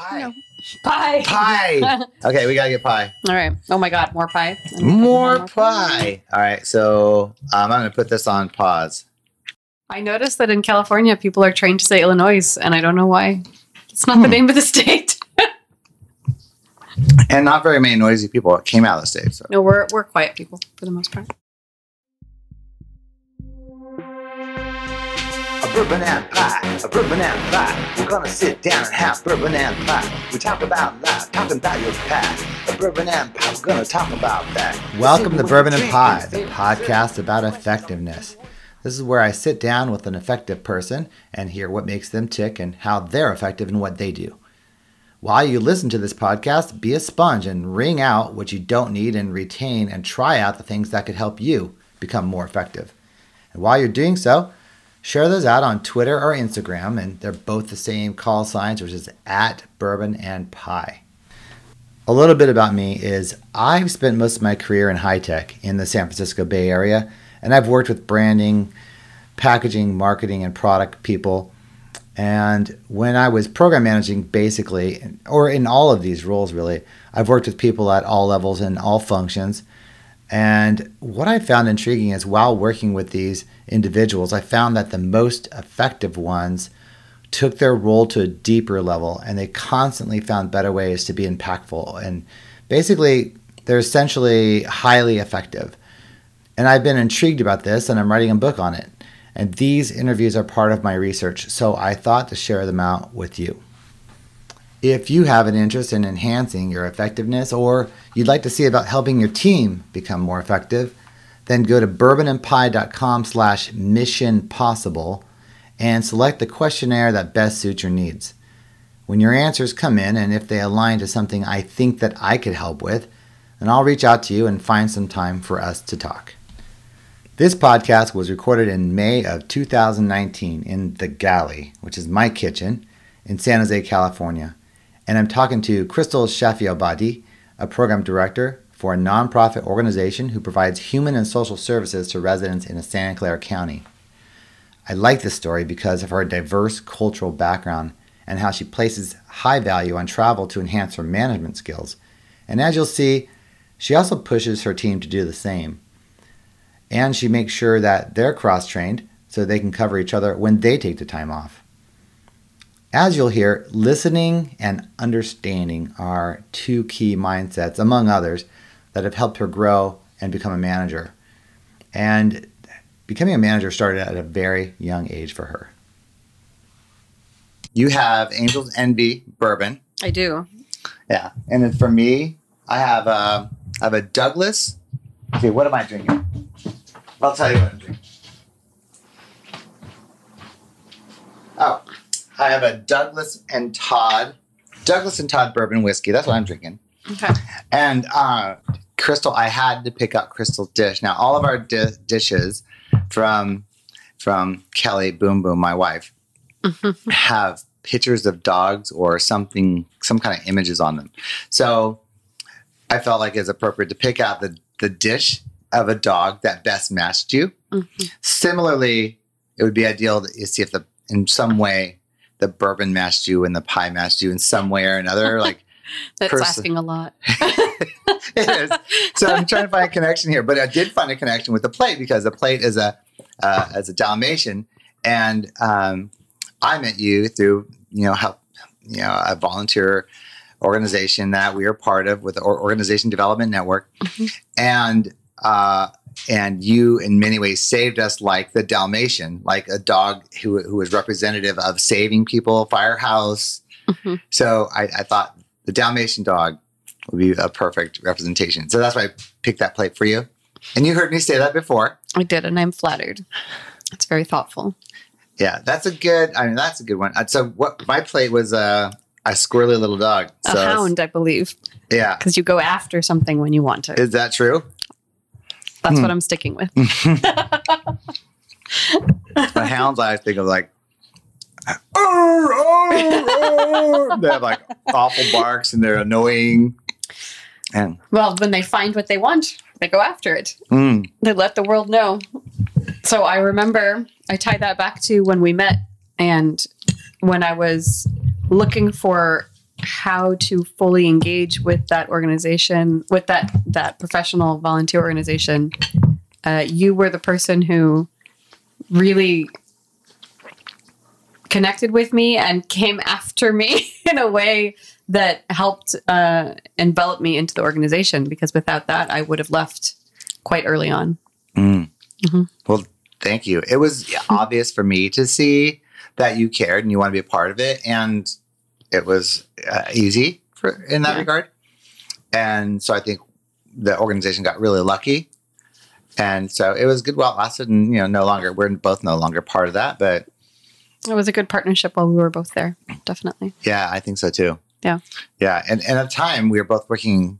Pie. No. Pie. Pie. okay, we gotta get pie. All right. Oh my God, more pie. More pie. All right, so um, I'm gonna put this on pause. I noticed that in California, people are trained to say Illinois, and I don't know why. It's not the Hmm. name of the state. And not very many noisy people came out of the state. So no, we're we're quiet people for the most part. Bourbon and pie, a bourbon and pie. We're gonna sit down and have bourbon and pie. We talk about life, talking about your pie. A bourbon and pie, we're gonna talk about that. Welcome to Bourbon and Pie, the podcast about effectiveness. This is where I sit down with an effective person and hear what makes them tick and how they're effective in what they do. While you listen to this podcast, be a sponge and wring out what you don't need and retain and try out the things that could help you become more effective. And while you're doing so, share those out on Twitter or Instagram, and they're both the same call signs, which is at bourbon and pie. A little bit about me is I've spent most of my career in high tech in the San Francisco Bay Area, and I've worked with branding, packaging, marketing, and product people. And when I was program managing, basically, or in all of these roles, really, I've worked with people at all levels and all functions. And what I found intriguing is while working with these individuals, I found that the most effective ones took their role to a deeper level and they constantly found better ways to be impactful. And basically, they're essentially highly effective. And I've been intrigued about this and I'm writing a book on it. And these interviews are part of my research, so I thought to share them out with you. If you have an interest in enhancing your effectiveness or you'd like to see about helping your team become more effective, then go to bourbonandpie.com slash mission possible and select the questionnaire that best suits your needs. When your answers come in and if they align to something I think that I could help with, then I'll reach out to you and find some time for us to talk. This podcast was recorded in May of 2019 in The Galley, which is my kitchen in San Jose, California. And I'm talking to Crystal Shafiobadi, a program director for a nonprofit organization who provides human and social services to residents in Santa Clara County. I like this story because of her diverse cultural background and how she places high value on travel to enhance her management skills. And as you'll see, she also pushes her team to do the same. And she makes sure that they're cross trained so they can cover each other when they take the time off. As you'll hear, listening and understanding are two key mindsets, among others, that have helped her grow and become a manager. And becoming a manager started at a very young age for her. You have Angel's Envy bourbon. I do. Yeah. And then for me, I have uh, I have a Douglas. Okay, what am I drinking? I'll tell you what I'm drinking. Oh, I have a Douglas and Todd, Douglas and Todd bourbon whiskey. That's what I'm drinking. Okay. And uh, Crystal, I had to pick out Crystal's dish. Now, all of our di- dishes from from Kelly Boom Boom, my wife, have pictures of dogs or something, some kind of images on them. So I felt like it's appropriate to pick out the, the dish of a dog that best matched you. Mhm. Similarly, it would be ideal to see if the in some way the bourbon matched you and the pie matched you in some way or another. Like That's Person- asking a lot. it is. So I'm trying to find a connection here, but I did find a connection with the plate because the plate is a uh, as a Dalmatian, and um, I met you through you know help you know a volunteer organization that we are part of with the Or- Organization Development Network, Mhm. and uh, and you in many ways saved us like the Dalmatian, like a dog who who was representative of saving people, firehouse. Mhm. So I, I thought the Dalmatian dog would be a perfect representation. So that's why I picked that plate for you. And you heard me say that before. I did, and I'm flattered. It's very thoughtful. Yeah, that's a good. I mean, that's a good one. So what my plate was a a squirrely little dog. A So hound, I believe, Yeah, because you go after something when you want to. is that true? That's Hmm. what I'm sticking with. the hounds I think of like. They have like awful barks and they're annoying. And Well, when they find what they want, they go after it. mm, They let the world know. So I remember I tie that back to when we met and when I was looking for how to fully engage with that organization, with that that professional volunteer organization, uh, you were the person who really connected with me and came after me in a way that helped uh, envelop me into the organization. Because without that, I would have left quite early on. Mm. Mhm. Well, thank you. It was obvious for me to see that you cared and you want to be a part of it, and it was uh, easy for in that Yeah. regard. And so I think the organization got really lucky, and so it was good while it lasted. And you know, no longer we're both no longer part of that, but It was a good partnership while we were both there. Definitely. yeah, I think so too. Yeah. yeah, and and at the time we were both working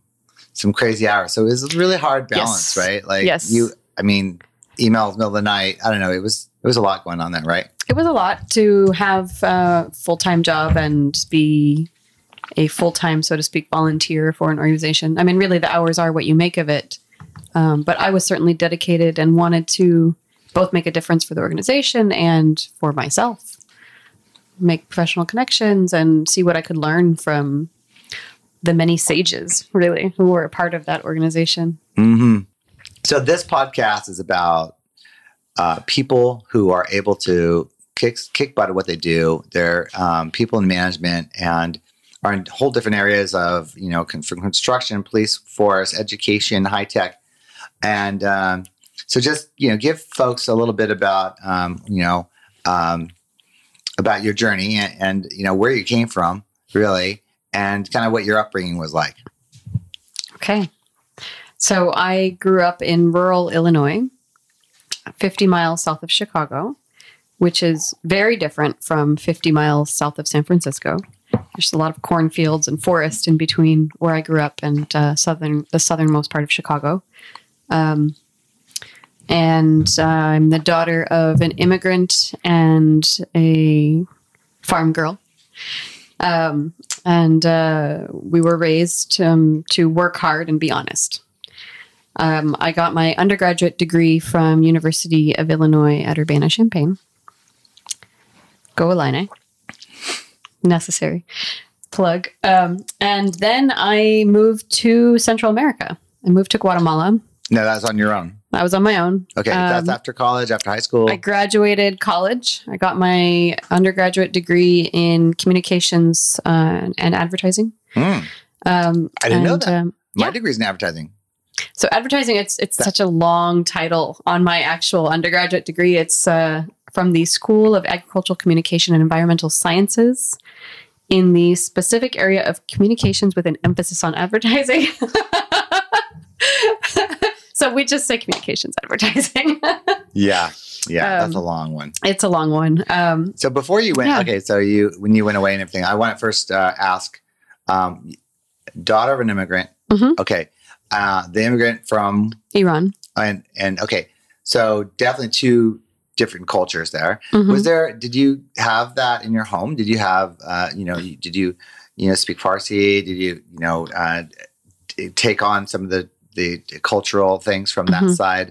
some crazy hours, so it was a really hard balance, Yes. right? Like Yes. you, I mean, emails middle of the night. I don't know. It was it was a lot going on there, right? It was a lot to have a full time job and be a full time, so to speak, volunteer for an organization. I mean, really, the hours are what you make of it. Um, but I was certainly dedicated and wanted to both make a difference for the organization and for myself, make professional connections and see what I could learn from the many sages, really, who were a part of that organization. hmm So this podcast is about uh, people who are able to kick butt at what they do. They're um, people in management and are in whole different areas of you know con- construction, police force, education, high tech, and um, so just you know give folks a little bit about um, you know um, about your journey and, and you know where you came from, really, and kind of what your upbringing was like. Okay. So I grew up in rural Illinois, 50 miles south of Chicago, which is very different from 50 miles south of San Francisco. There's a lot of cornfields and forest in between where I grew up and uh, southern the southernmost part of Chicago. Um, and uh, I'm the daughter of an immigrant and a farm girl. Um, and uh, we were raised um, to work hard and be honest. Um, I got my undergraduate degree from University of Illinois at Urbana-Champaign. Go Illini. Necessary plug. Um, and then I moved to Central America. I moved to Guatemala. No, that's on your own. I was on my own. Okay, that's Um, after college, after high school. I graduated college. I got my undergraduate degree in communications uh, and advertising. Hmm, Um, I didn't know that. Um, my yeah. is in advertising. so advertising, it's it's That- such a long title on my actual undergraduate degree. It's uh, from the School of Agricultural Communication and Environmental Sciences in the specific area of communications with an emphasis on advertising. so we just say communications advertising. Yeah, yeah, that's a Um, long one. it's a long one. Um, So before you went, Yeah. okay, so you when you went away and everything, I want to first uh, ask, um, daughter of an immigrant. Mhm. Okay, uh, the immigrant from Iran. and and okay, so definitely two different cultures there. Mhm. Was there? Did you have that in your home? Did you have? Uh, you know, did you you know speak Farsi? Did you you know uh, take on some of the the cultural things from that Mhm. side,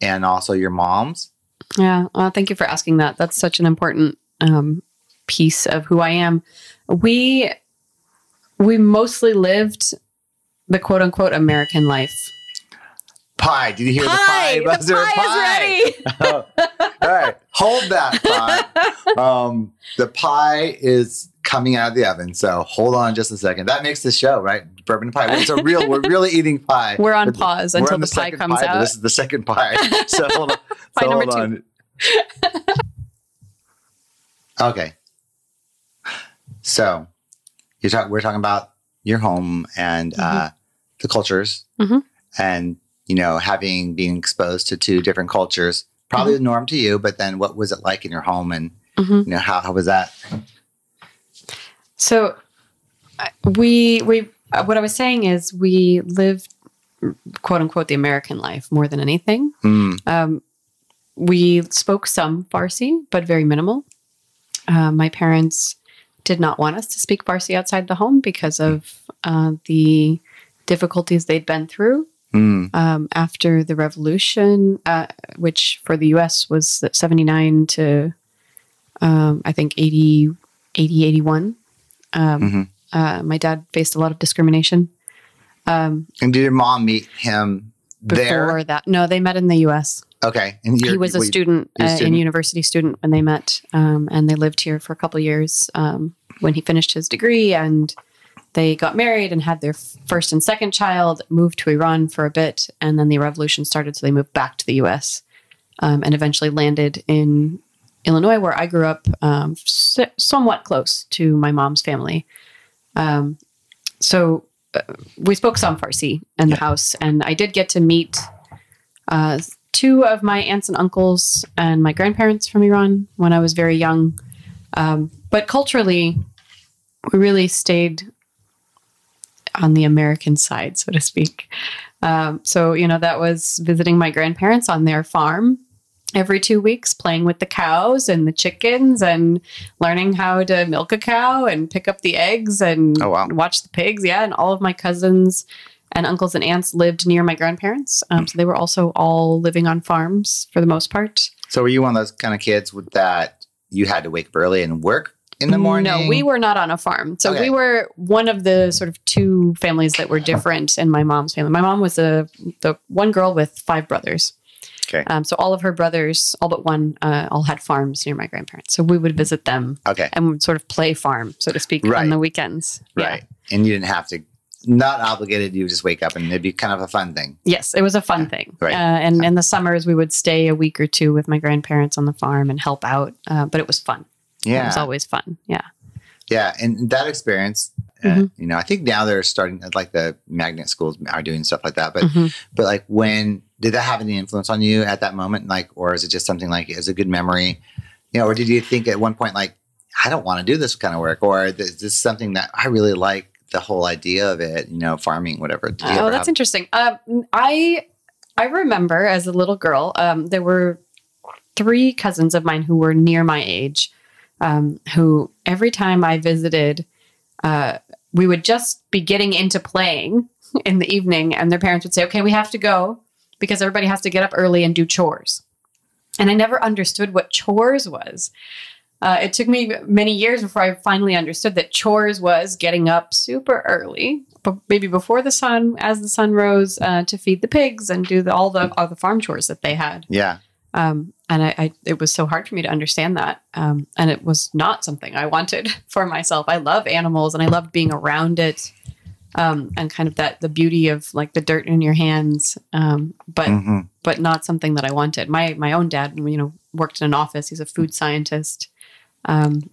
and also your mom's? Yeah. Well, thank you for asking that. That's such an important um, piece of who I am. We we mostly lived the quote unquote American life. Pie. Did you hear the pie? the buzzer? pie, is ready. Oh, all right, hold that pie. Um, the pie is coming out of the oven, so hold on just a second. That makes the show, right? Bourbon pie. It's a real. We're really eating pie. We're on But the- pause we're until on the, pie comes pie, out. This is the second pie. So hold on. Pie so number hold two. Okay. So you're talking. We're talking about your home and uh, the cultures, Mhm. and you know, having being exposed to two different cultures, probably the norm to you. But then, what was it like in your home, and Mhm. you know, how how was that? So we we uh, what I was saying is we lived quote unquote the American life more than anything. Mm, Um, we spoke some Farsi, but very minimal. Uh, my parents did not want us to speak Farsi outside the home because of uh, the difficulties they'd been through mm, um, after the revolution, uh, which for the US was 79 to um, I think 80, 80 81. Um, Mhm. Uh, my dad faced a lot of discrimination. Um, And did your mom meet him before there? that, no, they met in the U.S. Okay. And he was a student, you're a uh, student? university student when they met, um, and they lived here for a couple years um, when he finished his degree, and they got married and had their first and second child. Moved to Iran for a bit, and then the revolution started, so they moved back to the U.S. Um, and eventually landed in Illinois, where I grew up, um, s- somewhat close to my mom's family. Um, so uh, we spoke some Farsi in the house, and I did get to meet uh, two of my aunts and uncles and my grandparents from Iran when I was very young. Um, but culturally, we really stayed on the American side, so to speak. Um, so, you know, that was visiting my grandparents on their farm every two weeks, playing with the cows and the chickens and learning how to milk a cow and pick up the eggs and Oh, wow. watch the pigs. Yeah. And all of my cousins and uncles and aunts lived near my grandparents. Um, so they were also all living on farms for the most part. So were you one of those kind of kids with that you had to wake up early and work in the morning? No, we were not on a farm. So Okay. we were one of the sort of two families that were different in my mom's family. My mom was a the one girl with five brothers. Okay. Um, so all of her brothers, all but one, uh, all had farms near my grandparents. So we would visit them Okay. and would sort of play farm, so to speak, Right. on the weekends. Yeah. Right. And you didn't have to, not obligated. You just wake up and it'd be kind of a fun thing. Yes, it was a fun thing. Right. Uh, and in the summers, we would stay a week or two with my grandparents on the farm and help out. Uh, but it was fun. It Yeah. was always fun. Yeah. Yeah, and that experience, uh, Mhm. you know, I think now they're starting like the magnet schools are doing stuff like that. But Mhm. but like when did that have any influence on you at that moment? Like, or is it just something like as a good memory? You know, or did you think at one point like I don't want to do this kind of work, or is this something that I really like the whole idea of it? You know, farming, whatever. Oh, that's have- interesting. Um, I I remember as a little girl, um, there were three cousins of mine who were near my age, um, who every time I visited, uh, we would just be getting into playing in the evening, and their parents would say, "Okay, we have to go because everybody has to get up early and do chores." And I never understood what chores was. Uh, it took me many years before I finally understood that chores was getting up super early, but maybe before the sun, as the sun rose, uh, to feed the pigs and do the, all the all the farm chores that they had. Yeah, Um, and I, I, it was so hard for me to understand that. Um, and it was not something I wanted for myself. I love animals and I loved being around it. Um, and kind of that the beauty of like the dirt in your hands, um, but Mhm. but not something that I wanted. My my own dad, you know, worked in an office. He's a food scientist, um,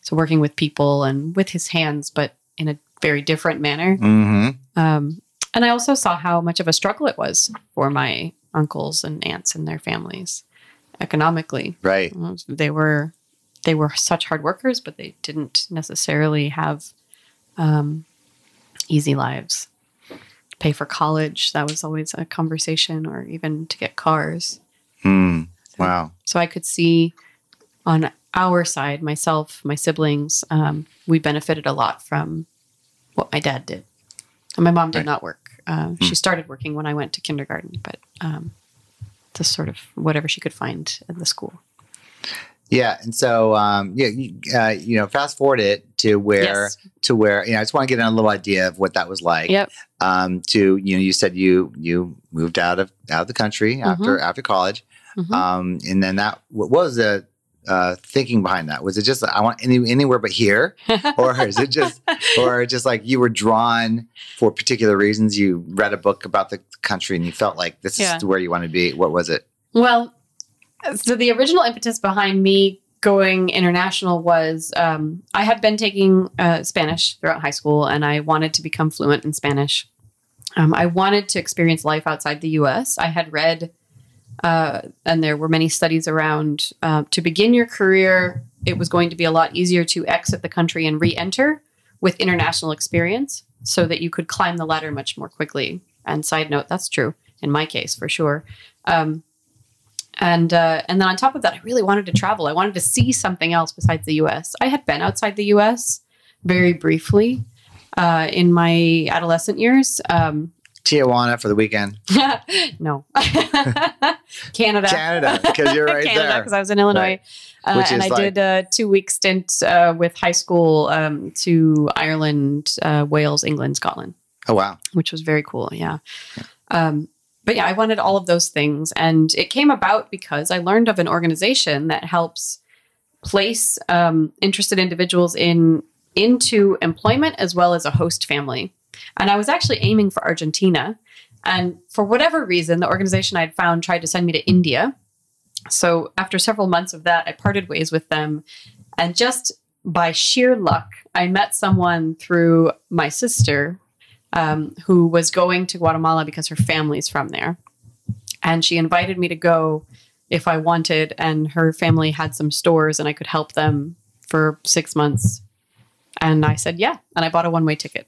so working with people and with his hands, but in a very different manner. Mhm. Um, and I also saw how much of a struggle it was for my uncles and aunts and their families economically. right. They were they were such hard workers, but they didn't necessarily have um, easy lives. Pay for college that was always a conversation, or even to get cars. Mm. Wow. So I could see on our side, myself, my siblings, um, we benefited a lot from what my dad did. And my mom did Right. Hmm. not work. Uh, She started working when I went to kindergarten, but um, just sort of whatever she could find in the school. Yeah, and so um, yeah, you, uh, you know, fast forward it to where Yes. to where you know, I just want to get a little idea of what that was like. Yep. Um, to you know, you said you you moved out of out of the country after after college, Mhm. um, and then that what was the uh, thinking behind that? Was it just I want any anywhere but here, or is it just or just like you were drawn for particular reasons? You read a book about the country and you felt like this Yeah. is where you want to be. What was it? Well, so the original impetus behind me going international was um, I had been taking uh, Spanish throughout high school and I wanted to become fluent in Spanish. Um, I wanted to experience life outside the US. I had read, uh, and there were many studies around uh, to begin your career, it was going to be a lot easier to exit the country and re enter with international experience so that you could climb the ladder much more quickly. And side note, that's true in my case for sure. Um, and uh, and then on top of that, I really wanted to travel. I wanted to see something else besides the U.S. I had been outside the U.S. very briefly uh, in my adolescent years. Um, Tijuana for the weekend. no, Canada. Canada, because you're right Canada, there. because I was in Illinois. Right. Uh, and I like- did a two week stint uh, with high school um, to Ireland, uh, Wales, England, Scotland, Oh wow. which was very cool. Yeah. Um, but yeah, I wanted all of those things. And it came about because I learned of an organization that helps place um, interested individuals in into employment as well as a host family. And I was actually aiming for Argentina. And for whatever reason, the organization I'd found tried to send me to India. So after several months of that, I parted ways with them. And just by sheer luck, I met someone through my sister um, who was going to Guatemala because her family's from there. And she invited me to go if I wanted. And her family had some stores and I could help them for six months. And I said, yeah. And I bought a one way ticket.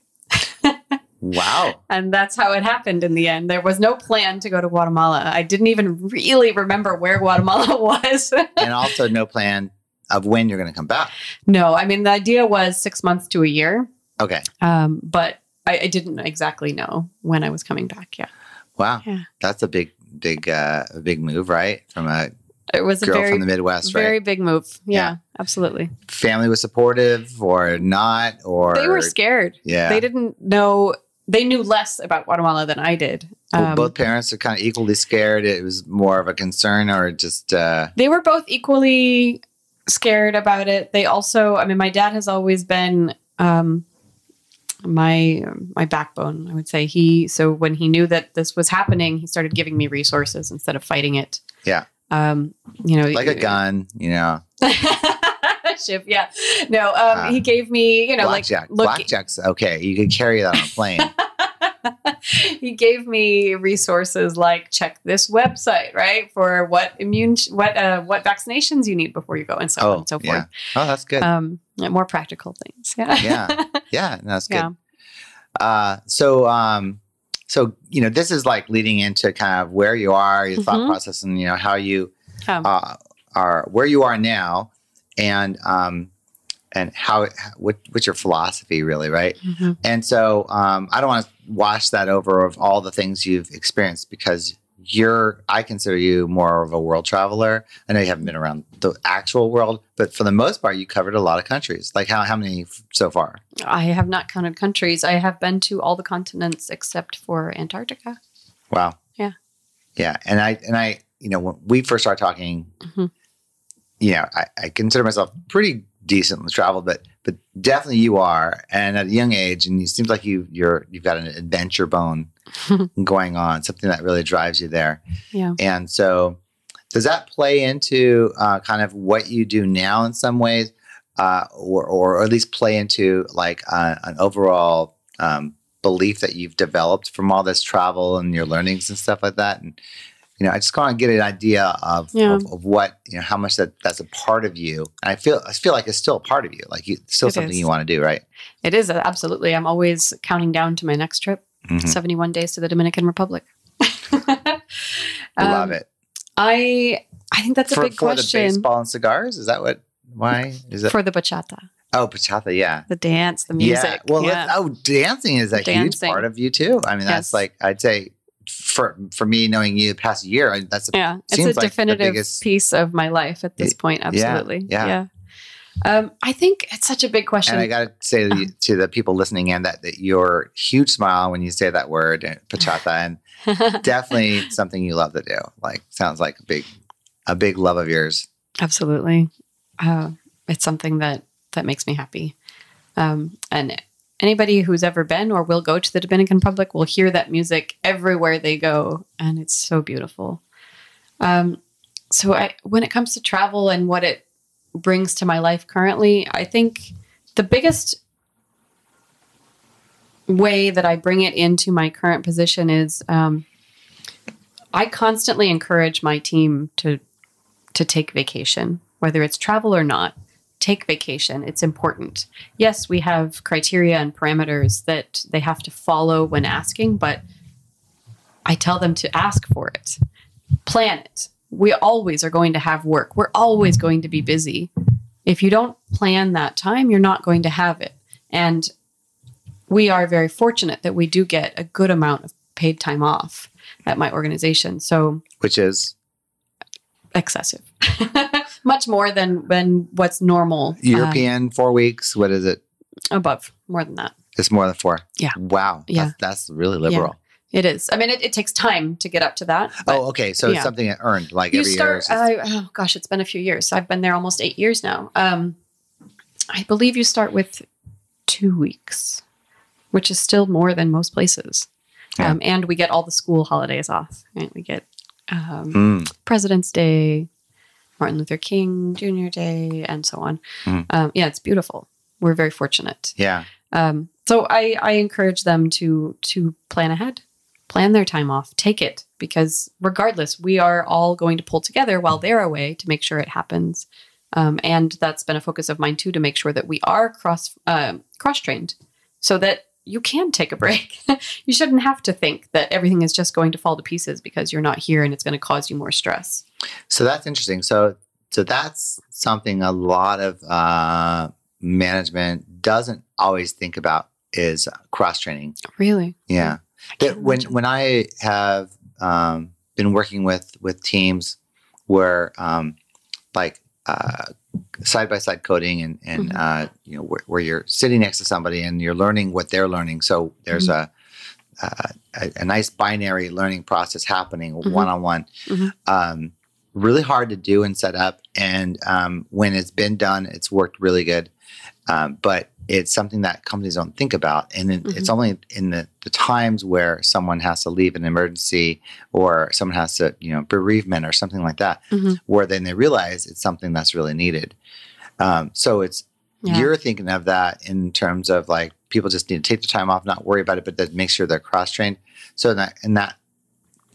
Wow. And that's how it happened in the end. There was no plan to go to Guatemala. I didn't even really remember where Guatemala was. and also no plan of when you're going to come back. no, I mean, the idea was six months to a year, Okay. um, but I, I didn't exactly know when I was coming back. Yeah. Wow. Yeah. That's a big, big, uh, big move, right? From a It was a girl very, from the Midwest, very right? Very big move. Yeah, Yeah. absolutely. Family was supportive or not, or They were scared. Yeah. They didn't know, they knew less about Guatemala than I did. Well, Um, both parents are kind of equally scared. It was more of a concern, or just uh, they were both equally scared about it. They also, I mean, my dad has always been um, my my backbone. I would say he. So when he knew that this was happening, he started giving me resources instead of fighting it. Yeah. Um, you know, like a gun, you know, Ship, yeah. No, um, Ah. he gave me, you know, blackjack. like look. Blackjack's okay. You could carry that on a plane. he gave me resources like check this website, right, for what immune, what uh, what vaccinations you need before you go, and so on oh, and so forth. yeah. Oh, that's good. um more practical things yeah Yeah. yeah, no, that's good. Yeah. Uh, so, um, so you know, this is like leading into kind of where you are, your thought Mhm. process, and you know how you Yeah. uh, are, where you are now, and um, and how what what's your philosophy really, right? Mhm. And so um, I don't want to wash that over of all the things you've experienced because you're, I consider you more of a world traveler. I know you haven't been around the actual world, but for the most part, you covered a lot of countries. Like how, how many f- so far? i have not counted countries i have been to all the continents except for antarctica Wow. Yeah. Yeah. And I, and I, you know, when we first started talking, Mhm. you know, I, I consider myself pretty decent with travel, but, but definitely you are. And at a young age, and it seems like you, you're, you've got an adventure bone going on, something that really drives you there. yeah And so, does that play into uh, kind of what you do now in some ways, uh, or, or at least play into like uh, an overall um, belief that you've developed from all this travel and your learnings and stuff like that? And you know, I just want to get an idea of, Yeah. of, of what you know, how much that that's a part of you. And I feel I feel like it's still a part of you, like you, it's still It something is. you want to do, right? it is absolutely i'm always counting down to my next trip Mhm. 71 days to the dominican republic I love Um, it. i i think that's a For, big for the question baseball and cigars, is that what? Why is it? for the bachata oh, bachata, yeah. the dance the music Yeah. Well, yeah. oh, dancing is a huge part of you too. I mean, that's Yes. like I'd say for for me knowing you the past year, that's a, yeah it's a like the definitive biggest- piece of my life at this Y- point yeah, absolutely yeah. Um, i think it's such a big question and I got to say to, you, to the people listening in that that your huge smile when you say that word bachata, and definitely something you love to do. Like sounds like a big a big love of yours. Absolutely. Uh, it's something that that makes me happy. Um, and anybody who's ever been or will go to the Dominican Republic will hear that music everywhere they go, and it's so beautiful. Um, so, I, when it comes to travel and what it brings to my life currently, I think the biggest way that I bring it into my current position is um, I constantly encourage my team to to take vacation, whether it's travel or not. Take vacation. It's important. Yes, we have criteria and parameters that they have to follow when asking, but I tell them to ask for it. Plan it. We always are going to have work. We're always going to be busy. If you don't plan that time, you're not going to have it. And we are very fortunate that we do get a good amount of paid time off at my organization. So Which is excessive, much more than than what's normal. um, European four weeks. What is it? above more than that. It's more than four. Yeah. Wow. Yeah. That's, that's really liberal. It is. I mean, it, it takes time to get up to that. but Oh, okay. So it's something that earned like you every year. start. just- I, oh gosh, it's been a few years. So I've been there almost eight years now. Um, I believe you start with two weeks, which is still more than most places. Yeah. Um, and we get all the school holidays off. Right? We get um, Mm, President's Day, Martin Luther King Jr. Day, and so on. Mhm. Um, yeah, it's beautiful. We're very fortunate. yeah. Um, so I, I encourage them to to plan ahead, plan their time off, take it because regardless, we are all going to pull together while they're away to make sure it happens. Um, and that's been a focus of mine too to make sure that we are cross um cross trained, so that you can take a break. you shouldn't have to think that everything is just going to fall to pieces because you're not here and it's going to cause you more stress. So that's interesting. So so that's something a lot of uh, management doesn't always think about is cross training. Really? Yeah. That when when I have um, been working with with teams where um, like side by side coding and and Mhm. uh, you know where, where you're sitting next to somebody and you're learning what they're learning. So there's Mm-hmm. a, a a nice binary learning process happening one on one. Really hard to do and set up, and um, when it's been done, it's worked really good. Um, but it's something that companies don't think about, and it, it's only in the, the times where someone has to leave an emergency or someone has to, you know, bereavement or something like that, Mhm. where then they realize it's something that's really needed. Um, so it's Yeah. you're thinking of that in terms of like people just need to take the time off, not worry about it, but then make sure they're cross trained. So in that in that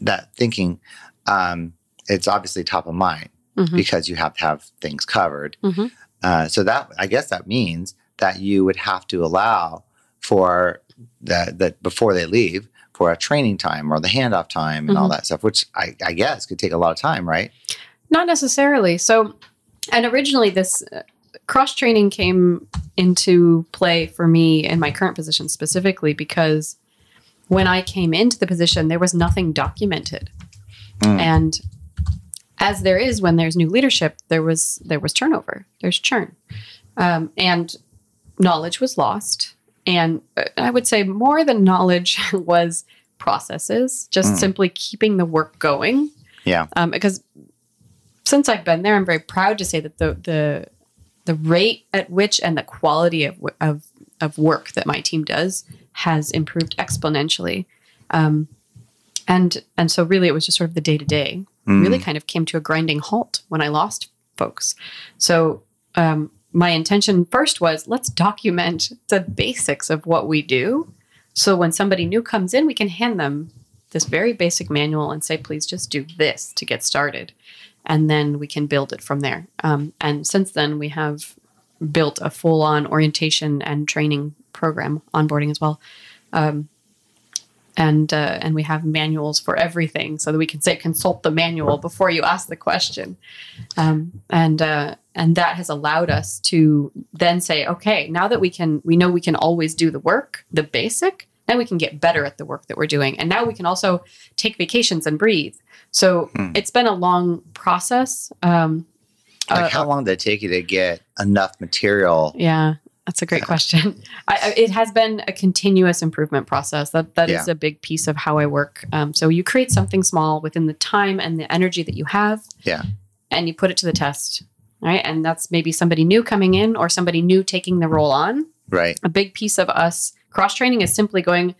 that thinking, um, it's obviously top of mind Mhm. because you have to have things covered. Mhm. Uh, so that I guess that means that you would have to allow for that that before they leave for a training time or the handoff time and all Mhm. that stuff, which I, I guess could take a lot of time, right? Not necessarily. So, and originally, this uh, cross training came into play for me in my current position specifically because when I came into the position, there was nothing documented, Mm. and as there is when there's new leadership, there was there was turnover, there's churn, um, and knowledge was lost. And uh, I would say more than knowledge was processes, just Mm. simply keeping the work going. Yeah. Um, because since I've been there, I'm very proud to say that the the the rate at which and the quality of of of work that my team does has improved exponentially. Um, and and so really, it was just sort of the day to day. Really, kind of came to a grinding halt when I lost folks. So um, my intention first was let's document the basics of what we do, so when somebody new comes in, we can hand them this very basic manual and say, please just do this to get started. And then we can build it from there. Um, and since then, we have built a full on orientation and training program, onboarding as well. Um, and uh, and we have manuals for everything, so that we can say consult the manual before you ask the question, um, and uh, and that has allowed us to then say, okay, now that we can, we know we can always do the work, the basic. Now we can get better at the work that we're doing, and now we can also take vacations and breathe. So Hmm. it's been a long process. Um, Like, uh, how long did it take you to get enough material? yeah, that's a great question. I, it has been a continuous improvement process. That that is Yeah. a big piece of how I work. Um, so you create something small within the time and the energy that you have. Yeah. And you put it to the test. Right. And that's maybe somebody new coming in or somebody new taking the role on. Right. A big piece of us cross training is simply going,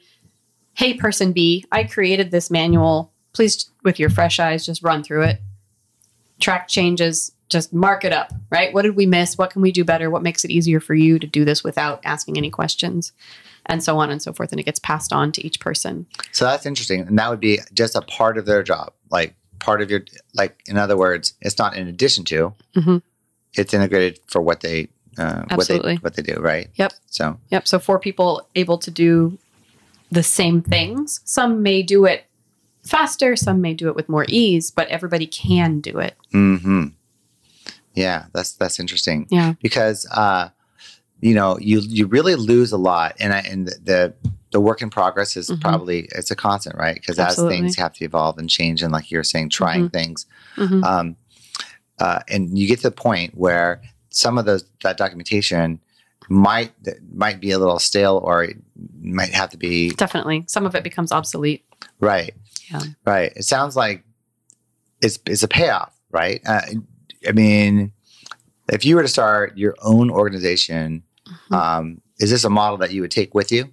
Hey, person B, I created this manual. Please, with your fresh eyes, just run through it. Track changes, just mark it up, right? What did we miss? What can we do better? What makes it easier for you to do this without asking any questions? And so on and so forth. And it gets passed on to each person. So that's interesting. And that would be just a part of their job. Like part of your like in other words, it's not in addition to. Mhm. It's integrated for what they uh, what they Absolutely. what they do, right? Yep. So Yep. So four people able to do the same things. Some may do it faster, some may do it with more ease, but everybody can do it. hmm Yeah, that's that's interesting. Yeah. Because uh, you know, you you really lose a lot and I and the the, work in progress is Mhm. probably it's a constant, right? Because as things have to evolve and change and like you're saying, trying things. Mhm. Um, uh, and you get to the point where some of those that documentation might might be a little stale or it might have to be Definitely. Some of it becomes obsolete. right. Yeah. Right. It sounds like it's it's a payoff, right? Uh, I mean, if you were to start your own organization, Mhm. um, is this a model that you would take with you,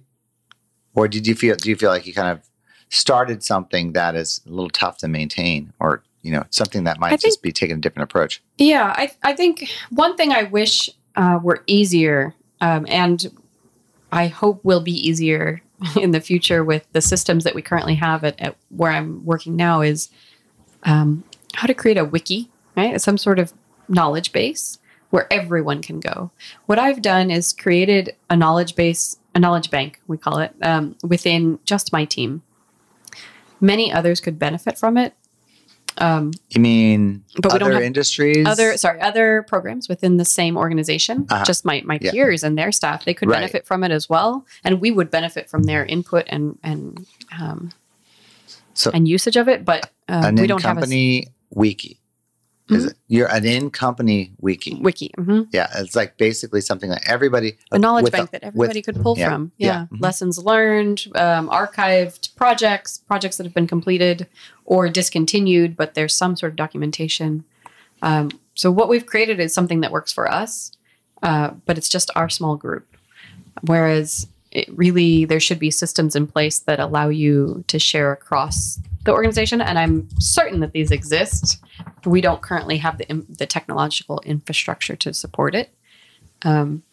or did you feel do you feel like you kind of started something that is a little tough to maintain, or you know something that might I just be taking a different approach? Yeah, I, I think one thing I wish uh, were easier, um, and I hope will be easier in the future with the systems that we currently have at, at where I'm working now, is um, how to create a wiki, right? Some sort of knowledge base where everyone can go. What I've done is created a knowledge base, a knowledge bank, we call it, um, within just my team. Many others could benefit from it. Um, You mean But we other don't have industries? other sorry other programs within the same organization Uh-huh. just my my Yeah. peers and their staff they could Right. benefit from it as well and we would benefit from their input and and um, So- and usage of it but um, an we don't have a company wiki. Is Mhm. it? You're an in company wiki. wiki mhm. Yeah, it's like basically something that everybody a knowledge with bank that everybody could pull yeah, from yeah, yeah, mhm. lessons learned um, archived projects projects that have been completed or discontinued but there's some sort of documentation um, so what we've created is something that works for us uh, but it's just our small group whereas it really there should be systems in place that allow you to share across the organization and i'm certain that these exist we don't currently have the, the technological infrastructure to support it um,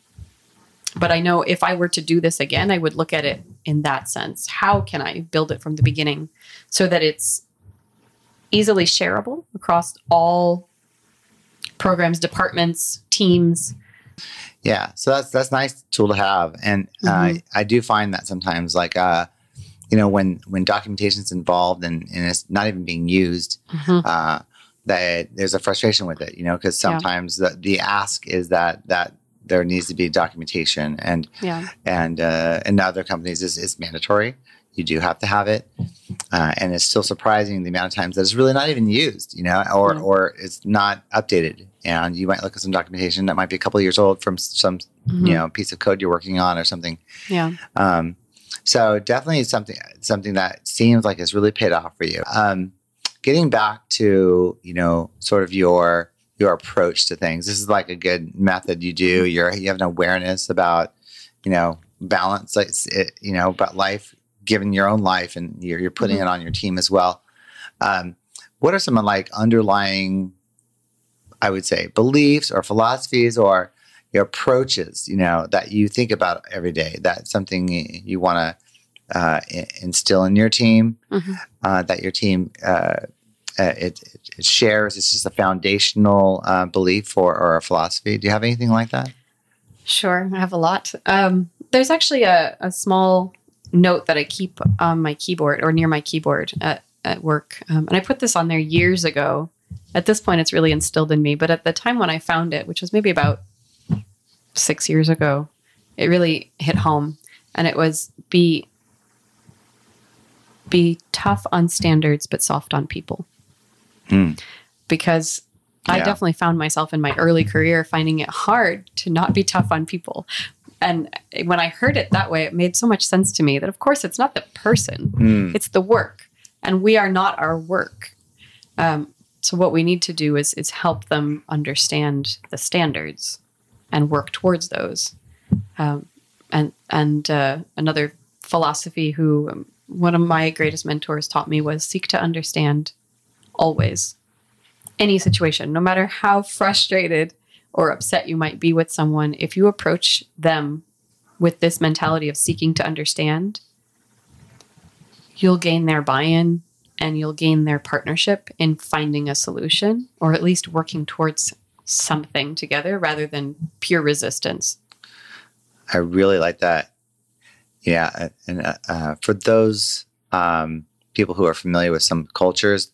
but I know if I were to do this again, I would look at it in that sense. How can I build it from the beginning so that it's easily shareable across all programs, departments, teams? Yeah, so that's that's a nice tool to have, and uh, Mhm. I do find that sometimes, like, uh, you know, when when documentation is involved and, and it's not even being used, uh, that there's a frustration with it, you know, because Yeah. sometimes the the ask is that that there needs to be documentation, and Yeah. and uh, in other companies is is mandatory. You do have to have it, uh, and it's still surprising the amount of times that it's really not even used, you know, or Yeah. or it's not updated. And you might look at some documentation that might be a couple of years old from some Mhm. you know piece of code you're working on or something. Yeah. Um, so definitely something something that seems like it's really paid off for you. Um, getting back to you know sort of your your approach to things. This is like a good method you do. You're you have an awareness about you know balance, like it, you know about life, given your own life, and you're you're putting Mhm. it on your team as well. Um, what are some like underlying, I would say, beliefs or philosophies or your approaches, you know, that you think about every day. That's something you want to uh, instill in your team. Mhm. Uh, that your team uh, uh, it, it, it shares. It's just a foundational uh, belief or, or a philosophy. Do you have anything like that? Sure. I have a lot. Um, there's actually a, a small note that I keep on my keyboard or near my keyboard at, at work. Um, and I put this on there years ago. At this point, it's really instilled in me. But at the time when I found it, which was maybe about six years ago, it really hit home. And it was be be tough on standards but soft on people. Hmm. Because I definitely found myself in my early career finding it hard to not be tough on people. And when I heard it that way, it made so much sense to me that, of course, it's not the person, Mm. it's the work, and we are not our work. Um, so what we need to do is is help them understand the standards and work towards those. Um, and and uh, another philosophy who um, one of my greatest mentors taught me was seek to understand always any situation, no matter how frustrated or upset you might be with someone. If you approach them with this mentality of seeking to understand, you'll gain their buy-in and you'll gain their partnership in finding a solution or at least working towards something together rather than pure resistance. I really like that. Yeah, and uh, uh, for those um, people who are familiar with some cultures,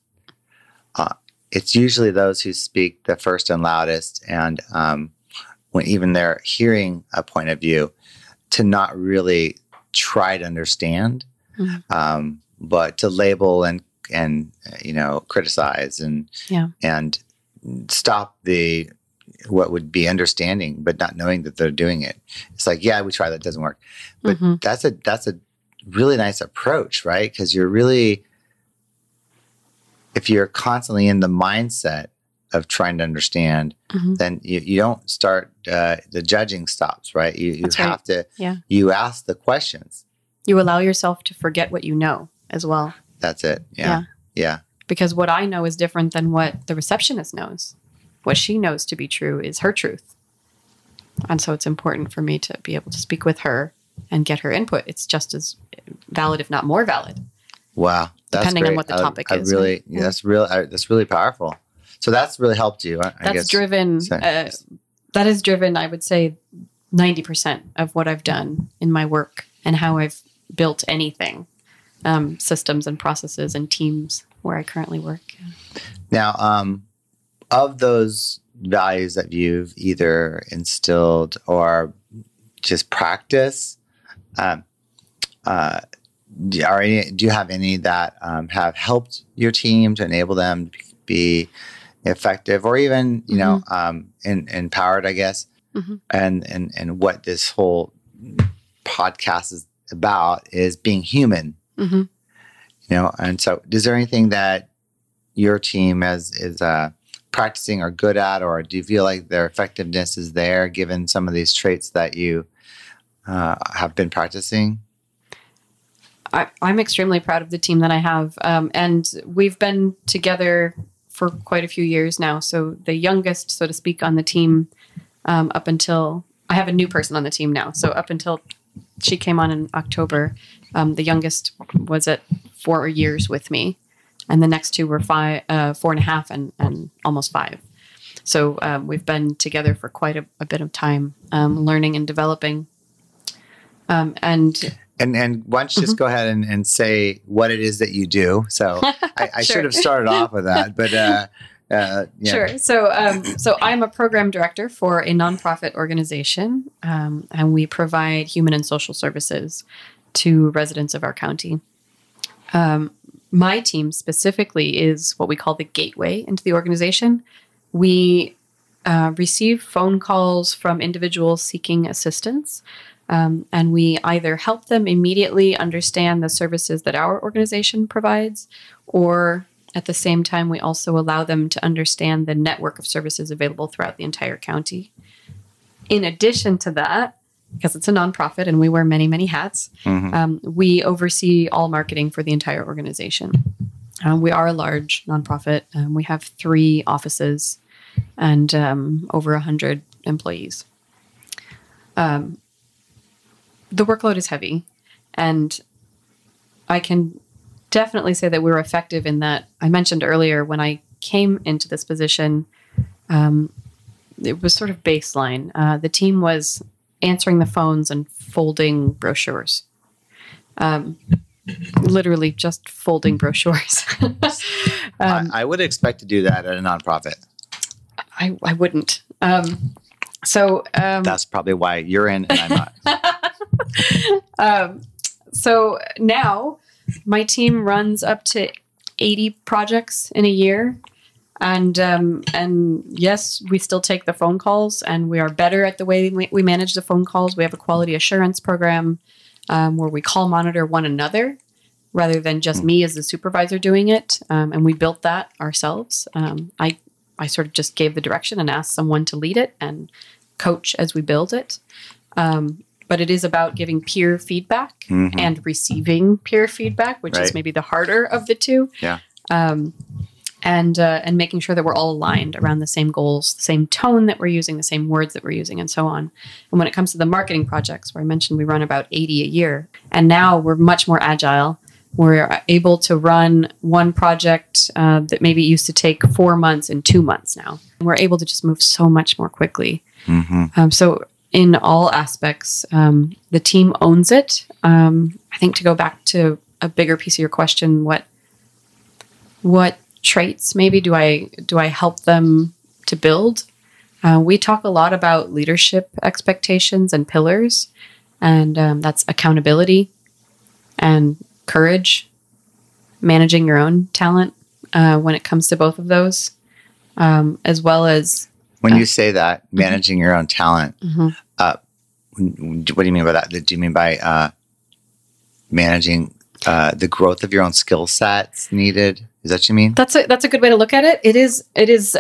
uh, it's usually those who speak the first and loudest, and um, when even they're hearing a point of view, to not really try to understand, Mhm. um, but to label and and you know criticize and Yeah. and stop the what would be understanding, but not knowing that they're doing it. It's like, yeah, we try that doesn't work, but Mhm. that's a that's a really nice approach, right? Because you're really, if you're constantly in the mindset of trying to understand, Mhm. then you, you don't start uh, the judging stops, right? You you That's right. have to Yeah. you ask the questions. You allow yourself to forget what you know as well. That's it. Yeah. Yeah. because what I know is different than what the receptionist knows. What she knows to be true is her truth. And so it's important for me to be able to speak with her and get her input. It's just as valid, if not more valid. Wow. That's Depending on what the I- topic I is, Really, yeah, that's really I, that's really powerful. So that's really helped you. I, That's guess. driven, uh, that is driven, I would say, 90% of what I've done in my work and how I've built anything um, systems and processes and teams where I currently work. Now, um, of those values that you've either instilled or just practice, um, uh, do, are any, do you have any that um, have helped your team to enable them to be effective or even, you know, um, in, empowered, I guess? Mhm. And, and, and what this whole podcast is about is being human hmm you know and so is there anything that your team is is uh, practicing or good at or do you feel like their effectiveness is there given some of these traits that you uh, have been practicing I, I'm extremely proud of the team that I have. Um, and we've been together for quite a few years now. So the youngest, so to speak, on the team um, up until I have a new person on the team now. So up until she came on in October, um, the youngest was at four years with me. And the next two were five, uh, four and a half, and, and almost five. So um, we've been together for quite a, a bit of time, um, learning and developing. Um, and and and why don't you just go ahead and, and say what it is that you do so i, I Sure. should have started off with that but uh, uh, yeah. Sure. So, um, so I'm a program director for a nonprofit organization, um, and we provide human and social services to residents of our county. Um, my team specifically is what we call the gateway into the organization. We uh, receive phone calls from individuals seeking assistance, um, and we either help them immediately understand the services that our organization provides, or at the same time, we also allow them to understand the network of services available throughout the entire county. In addition to that, because it's a nonprofit and we wear many, many hats, Mhm. um, we oversee all marketing for the entire organization. Um, we are a large nonprofit. Um, we have three offices and um, over 100 employees. Um, the workload is heavy, and I can definitely say that we were effective in that. I mentioned earlier when I came into this position, um, it was sort of baseline. Uh, the team was answering the phones and folding brochures. Um, literally just folding brochures. um, I, I would expect to do that at a nonprofit I, I wouldn't. Um, so um, that's probably why you're in and i'm not um, so now my team runs up to 80 projects in a year and um, and yes we still take the phone calls and we are better at the way we, we manage the phone calls we have a quality assurance program um, where we call monitor one another rather than just me as the supervisor doing it um, and we built that ourselves um, i i sort of just gave the direction and asked someone to lead it and coach as we build it um, but it is about giving peer feedback Mhm. and receiving peer feedback, which Right. is maybe the harder of the two. Yeah. And uh, and making sure that we're all aligned around the same goals, the same tone that we're using, the same words that we're using, and so on. And when it comes to the marketing projects, where I mentioned we run about 80 a year, and now we're much more agile. We're able to run one project uh, that maybe used to take four months in two months now. We're able to just move so much more quickly. Mhm. Um, so in all aspects, um, the team owns it. Um, I think to go back to a bigger piece of your question, what what traits maybe do I do I help them to build? Uh, we talk a lot about leadership expectations and pillars, and um, that's accountability and courage, managing your own talent uh, when it comes to both of those. um, as well as When Uh, you say that, managing your own talent, Mhm. uh, what do you mean by that? Do you mean by uh, managing uh, the growth of your own skill sets needed? Is that what you mean? That's a that's a good way to look at it. It is it is.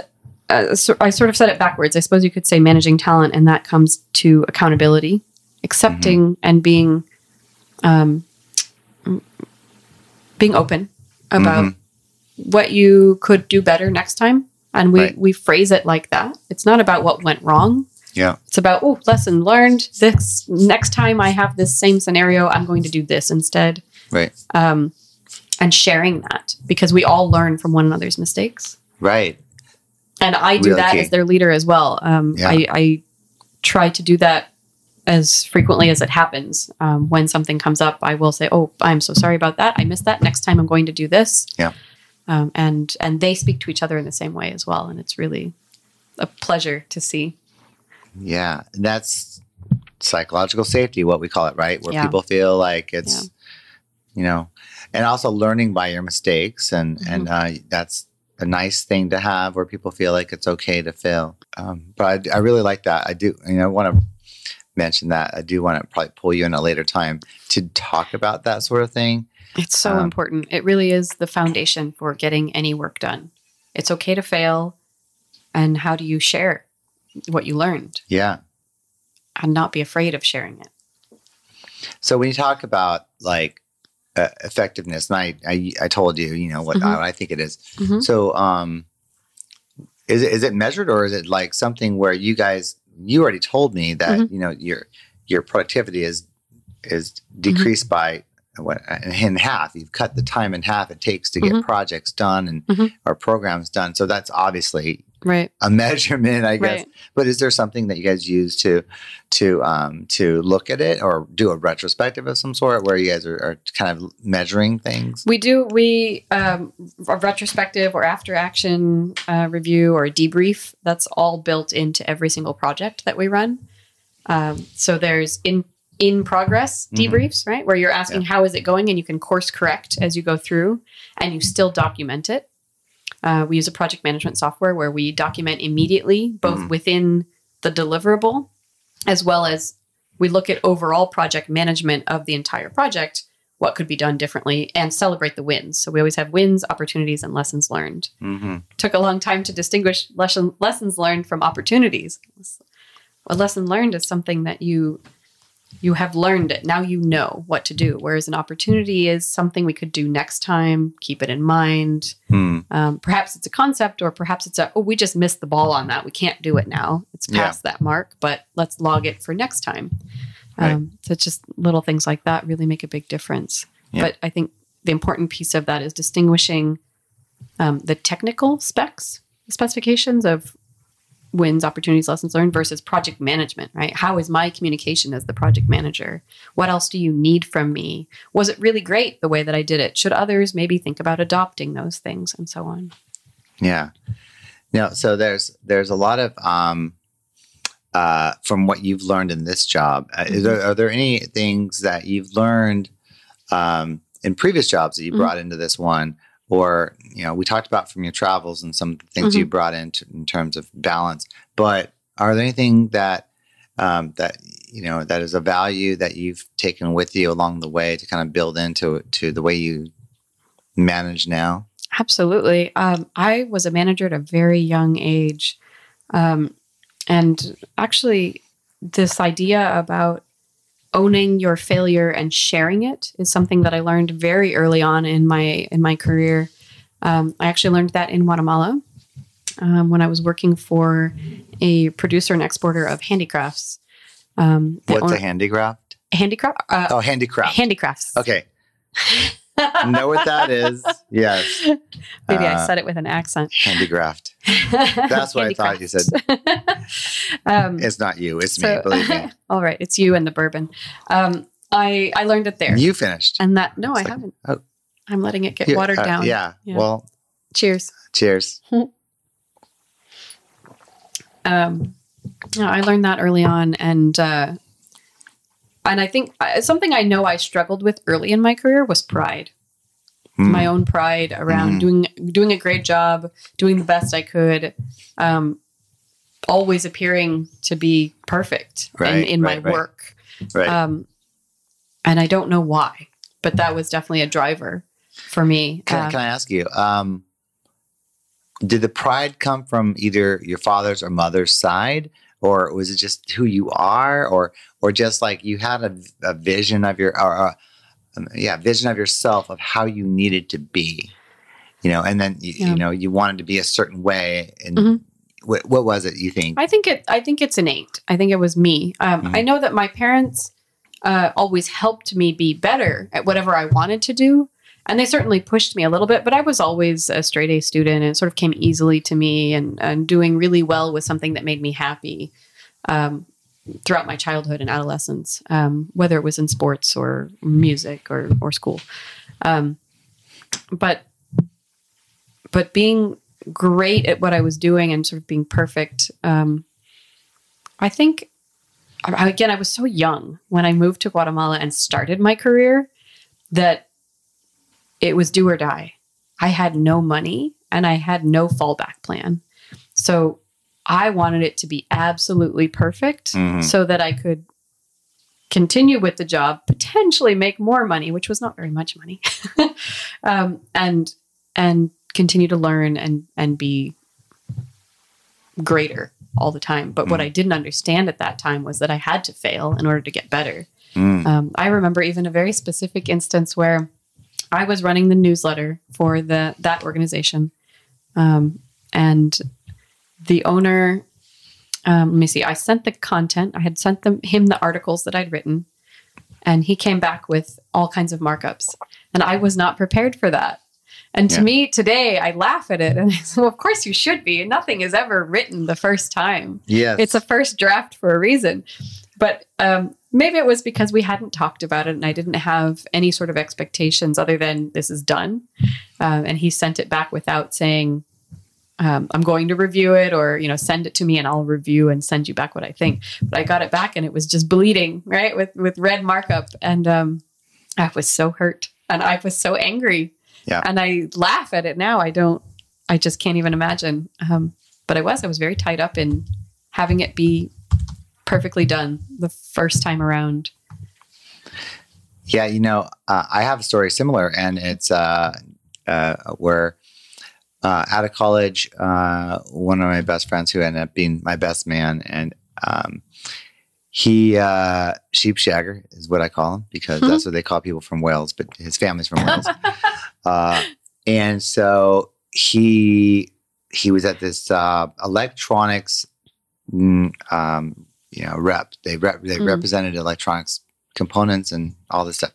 Uh, so I sort of said it backwards. I suppose you could say managing talent, and that comes to accountability, accepting and being, um, being open about Mhm. what you could do better next time. And we Right. we phrase it like that. It's not about what went wrong. Yeah. It's about oh, lesson learned. This next time I have this same scenario, I'm going to do this instead. Right. Um, and sharing that because we all learn from one another's mistakes Right. and I do Really that key. as their leader as well. Um, Yeah. I, I try to do that as frequently as it happens. Um, when something comes up, I will say, "Oh, I'm so sorry about that. I missed that. Next time, I'm going to do this." Yeah. Um, and and they speak to each other in the same way as well, and it's really a pleasure to see. Yeah. And that's psychological safety, what we call it, right? Where Yeah. people feel like it's, you know, and also learning by your mistakes. And, Mm-hmm. and uh, that's a nice thing to have where people feel like it's okay to fail. Um, but I, I really like that. I do, you know, want to mention that. I do want to probably pull you in a later time to talk about that sort of thing. It's so Um, important. It really is the foundation for getting any work done. It's okay to fail, and how do you share what you learned Yeah. and not be afraid of sharing it? So when you talk about like uh, effectiveness, and I, I, I told you, you know what Mhm. I, I think it is. Mhm. So, um, is it is it measured or is it like something where you guys you already told me that Mm-hmm. you know your your productivity is is Mm-hmm. decreased by what in half. You've cut the time in half it takes to get Mhm. projects done and Mhm. or programs done. So that's obviously Right. a measurement, I guess. Right. But is there something that you guys use to to um, to look at it or do a retrospective of some sort where you guys are, are kind of measuring things? We do we um, a retrospective or after action uh, review or a debrief. That's all built into every single project that we run. Um, so there's in in progress Mhm. debriefs, right, where you're asking how is it going, and you can course correct as you go through, and you still document it. Uh, we use a project management software where we document immediately, both Mhm. within the deliverable, as well as we look at overall project management of the entire project what could be done differently and celebrate the wins. So we always have wins, opportunities, and lessons learned. Mm-hmm. Took a long time to distinguish lesson, lessons learned from opportunities. A lesson learned is something that you you have learned it. Now you know what to do. Whereas an opportunity is something we could do next time. Keep it in mind. Hmm. Um, perhaps it's a concept, or perhaps it's a oh we just missed the ball on that. We can't do it now. It's Yeah. past that mark, but let's log it for next time. Right. Um, so it's just little things like that really make a big difference. Yeah. But I think the important piece of that is distinguishing um, the technical specs, specifications of wins, opportunities, lessons learned versus project management, right? How is my communication as the project manager? What else do you need from me? Was it really great the way that I did it? Should others maybe think about adopting those things and so on? Yeah. No, so there's there's a lot of um, uh, from what you've learned in this job. Uh, is there, are there any things that you've learned um, in previous jobs that you Mhm. brought into this one, or you know, we talked about from your travels and some of the things you brought in, in terms of balance. But are there anything that um, that you know that is a value that you've taken with you along the way to kind of build into to the way you manage now? Absolutely. Um, I was a manager at a very young age. Um, and actually, this idea about owning your failure and sharing it is something that I learned very early on in my in my career. Um, I actually learned that in Guatemala um, when I was working for a producer and exporter of handicrafts. Um, What's a handicraft? handicraft? Uh, Oh, handicraft. handicrafts. Okay. know what that is? Yes. Maybe I Uh, said it with an accent. Handicraft. That's what I thought you said. um, It's not you. It's so- me. Believe me. all right, it's you and the bourbon. Um, I I learned it there, You finished. and that no, It's I like- haven't. oh. I'm letting it get watered uh, down. Yeah. Yeah. Well, Cheers. cheers. Um, no, I learned that early on, and uh, and I think uh, something I know I struggled with early in my career was pride. Mm. my own pride around Mhm. doing doing a great job, doing the best I could, um, always appearing to be perfect in, Right, in my right, right. work. right. Um, and I don't know why, but that was definitely a driver for me. Can, Uh, can I ask you, um, did the pride come from either your father's or mother's side, or was it just who you are, or or just like you had a, a vision of your, or um, yeah, vision of yourself of how you needed to be, you know, and then you, Yeah. you know you wanted to be a certain way, and Mhm. what, what was it you think? I think it. I think it's innate. I think it was me. Um, Mhm. I know that my parents uh, always helped me be better at whatever I wanted to do, and they certainly pushed me a little bit. But I was always a straight A student, and it sort of came easily to me, and, and doing really well was something that made me happy um, throughout my childhood and adolescence, um, whether it was in sports or music or or school. Um, but but being great at what I was doing and sort of being perfect. Um, I think, again, I was so young when I moved to Guatemala and started my career that it was do or die. I had no money and I had no fallback plan. So I wanted it to be absolutely perfect Mhm. so that I could continue with the job, potentially make more money, which was not very much money, um, and and continue to learn and and be greater all the time. But what Mm. I didn't understand at that time was that I had to fail in order to get better. Mm. Um, I remember even a very specific instance where I was running the newsletter for the that organization, um, and the owner. Um, let me see. I sent the content. I had sent them him the articles that I'd written, and he came back with all kinds of markups, and I was not prepared for that. And to Yeah. me today, I laugh at it, and I say, "Well, of course you should be. Nothing is ever written the first time." Yes, it's a first draft for a reason. But um, maybe it was because we hadn't talked about it and I didn't have any sort of expectations other than this is done. Um, and he sent it back without saying, um, I'm going to review it or, you know, send it to me and I'll review and send you back what I think. But I got it back and it was just bleeding, right? With, with red markup. And um, I was so hurt and I was so angry. Yeah. And I laugh at it now. I don't, I just can't even imagine. Um, but I was, I was very tied up in having it be perfectly done the first time around. Yeah, you know, uh, I have a story similar, and it's uh, uh, where uh, out of college, uh, one of my best friends who ended up being my best man, and um, he uh, sheep shagger is what I call him because that's what they call people from Wales, but his family's from Wales, uh, and so he he was at this uh, electronics mm, um, you know rep they rep, they Mm. represented electronics components and all this stuff.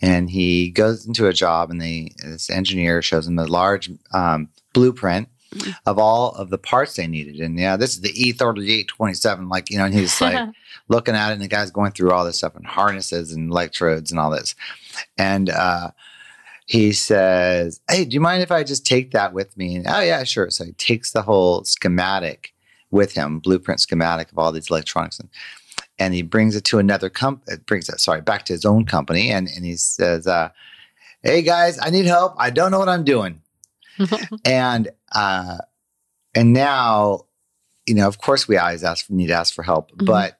And he goes into a job and they this engineer shows him a large um, blueprint Mhm. of all of the parts they needed. And yeah this is the e3827 like you know and he's like looking at it and the guy's going through all this stuff and harnesses and electrodes and all this. And uh he says hey do you mind if i just take that with me? And, oh yeah sure. So he takes the whole schematic with him blueprint schematic of all these electronics and and he brings it to another company it brings it sorry back to his own company and and he says uh hey guys i need help i don't know what i'm doing and uh and now you know of course we always ask need to ask for help Mhm. but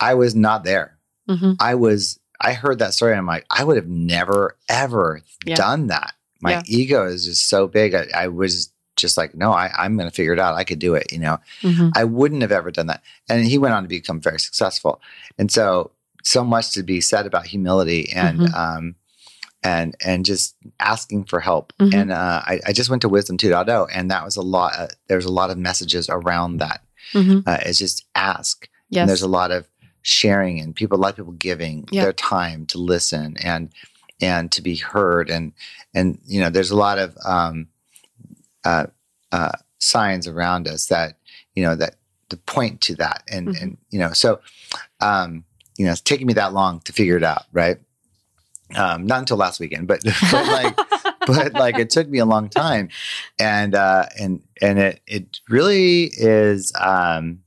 i was not there Mhm. i was i heard that story and i'm like i would have never ever Yeah. done that my Yeah. ego is just so big i, I was just like no I, i'm going to figure it out i could do it you know Mhm. I wouldn't have ever done that. And he went on to become very successful. And so, so much to be said about humility and, Mhm. um, and, and just asking for help. Mhm. And, uh, I, I just went to Wisdom 2.0 and that was a lot, uh, there's a lot of messages around that. Mhm. Uh, it's just ask. Yes. And there's a lot of sharing and people, a lot of people giving Yeah. their time to listen and, and to be heard. And, and, you know, there's a lot of, um, uh, uh, signs around us that, you know, that to point to that. And, Mhm. and, you know, so, um, you know, it's taking me that long to figure it out. Right. Um, not until last weekend, but, but like, but like it took me a long time and uh and and it it really is um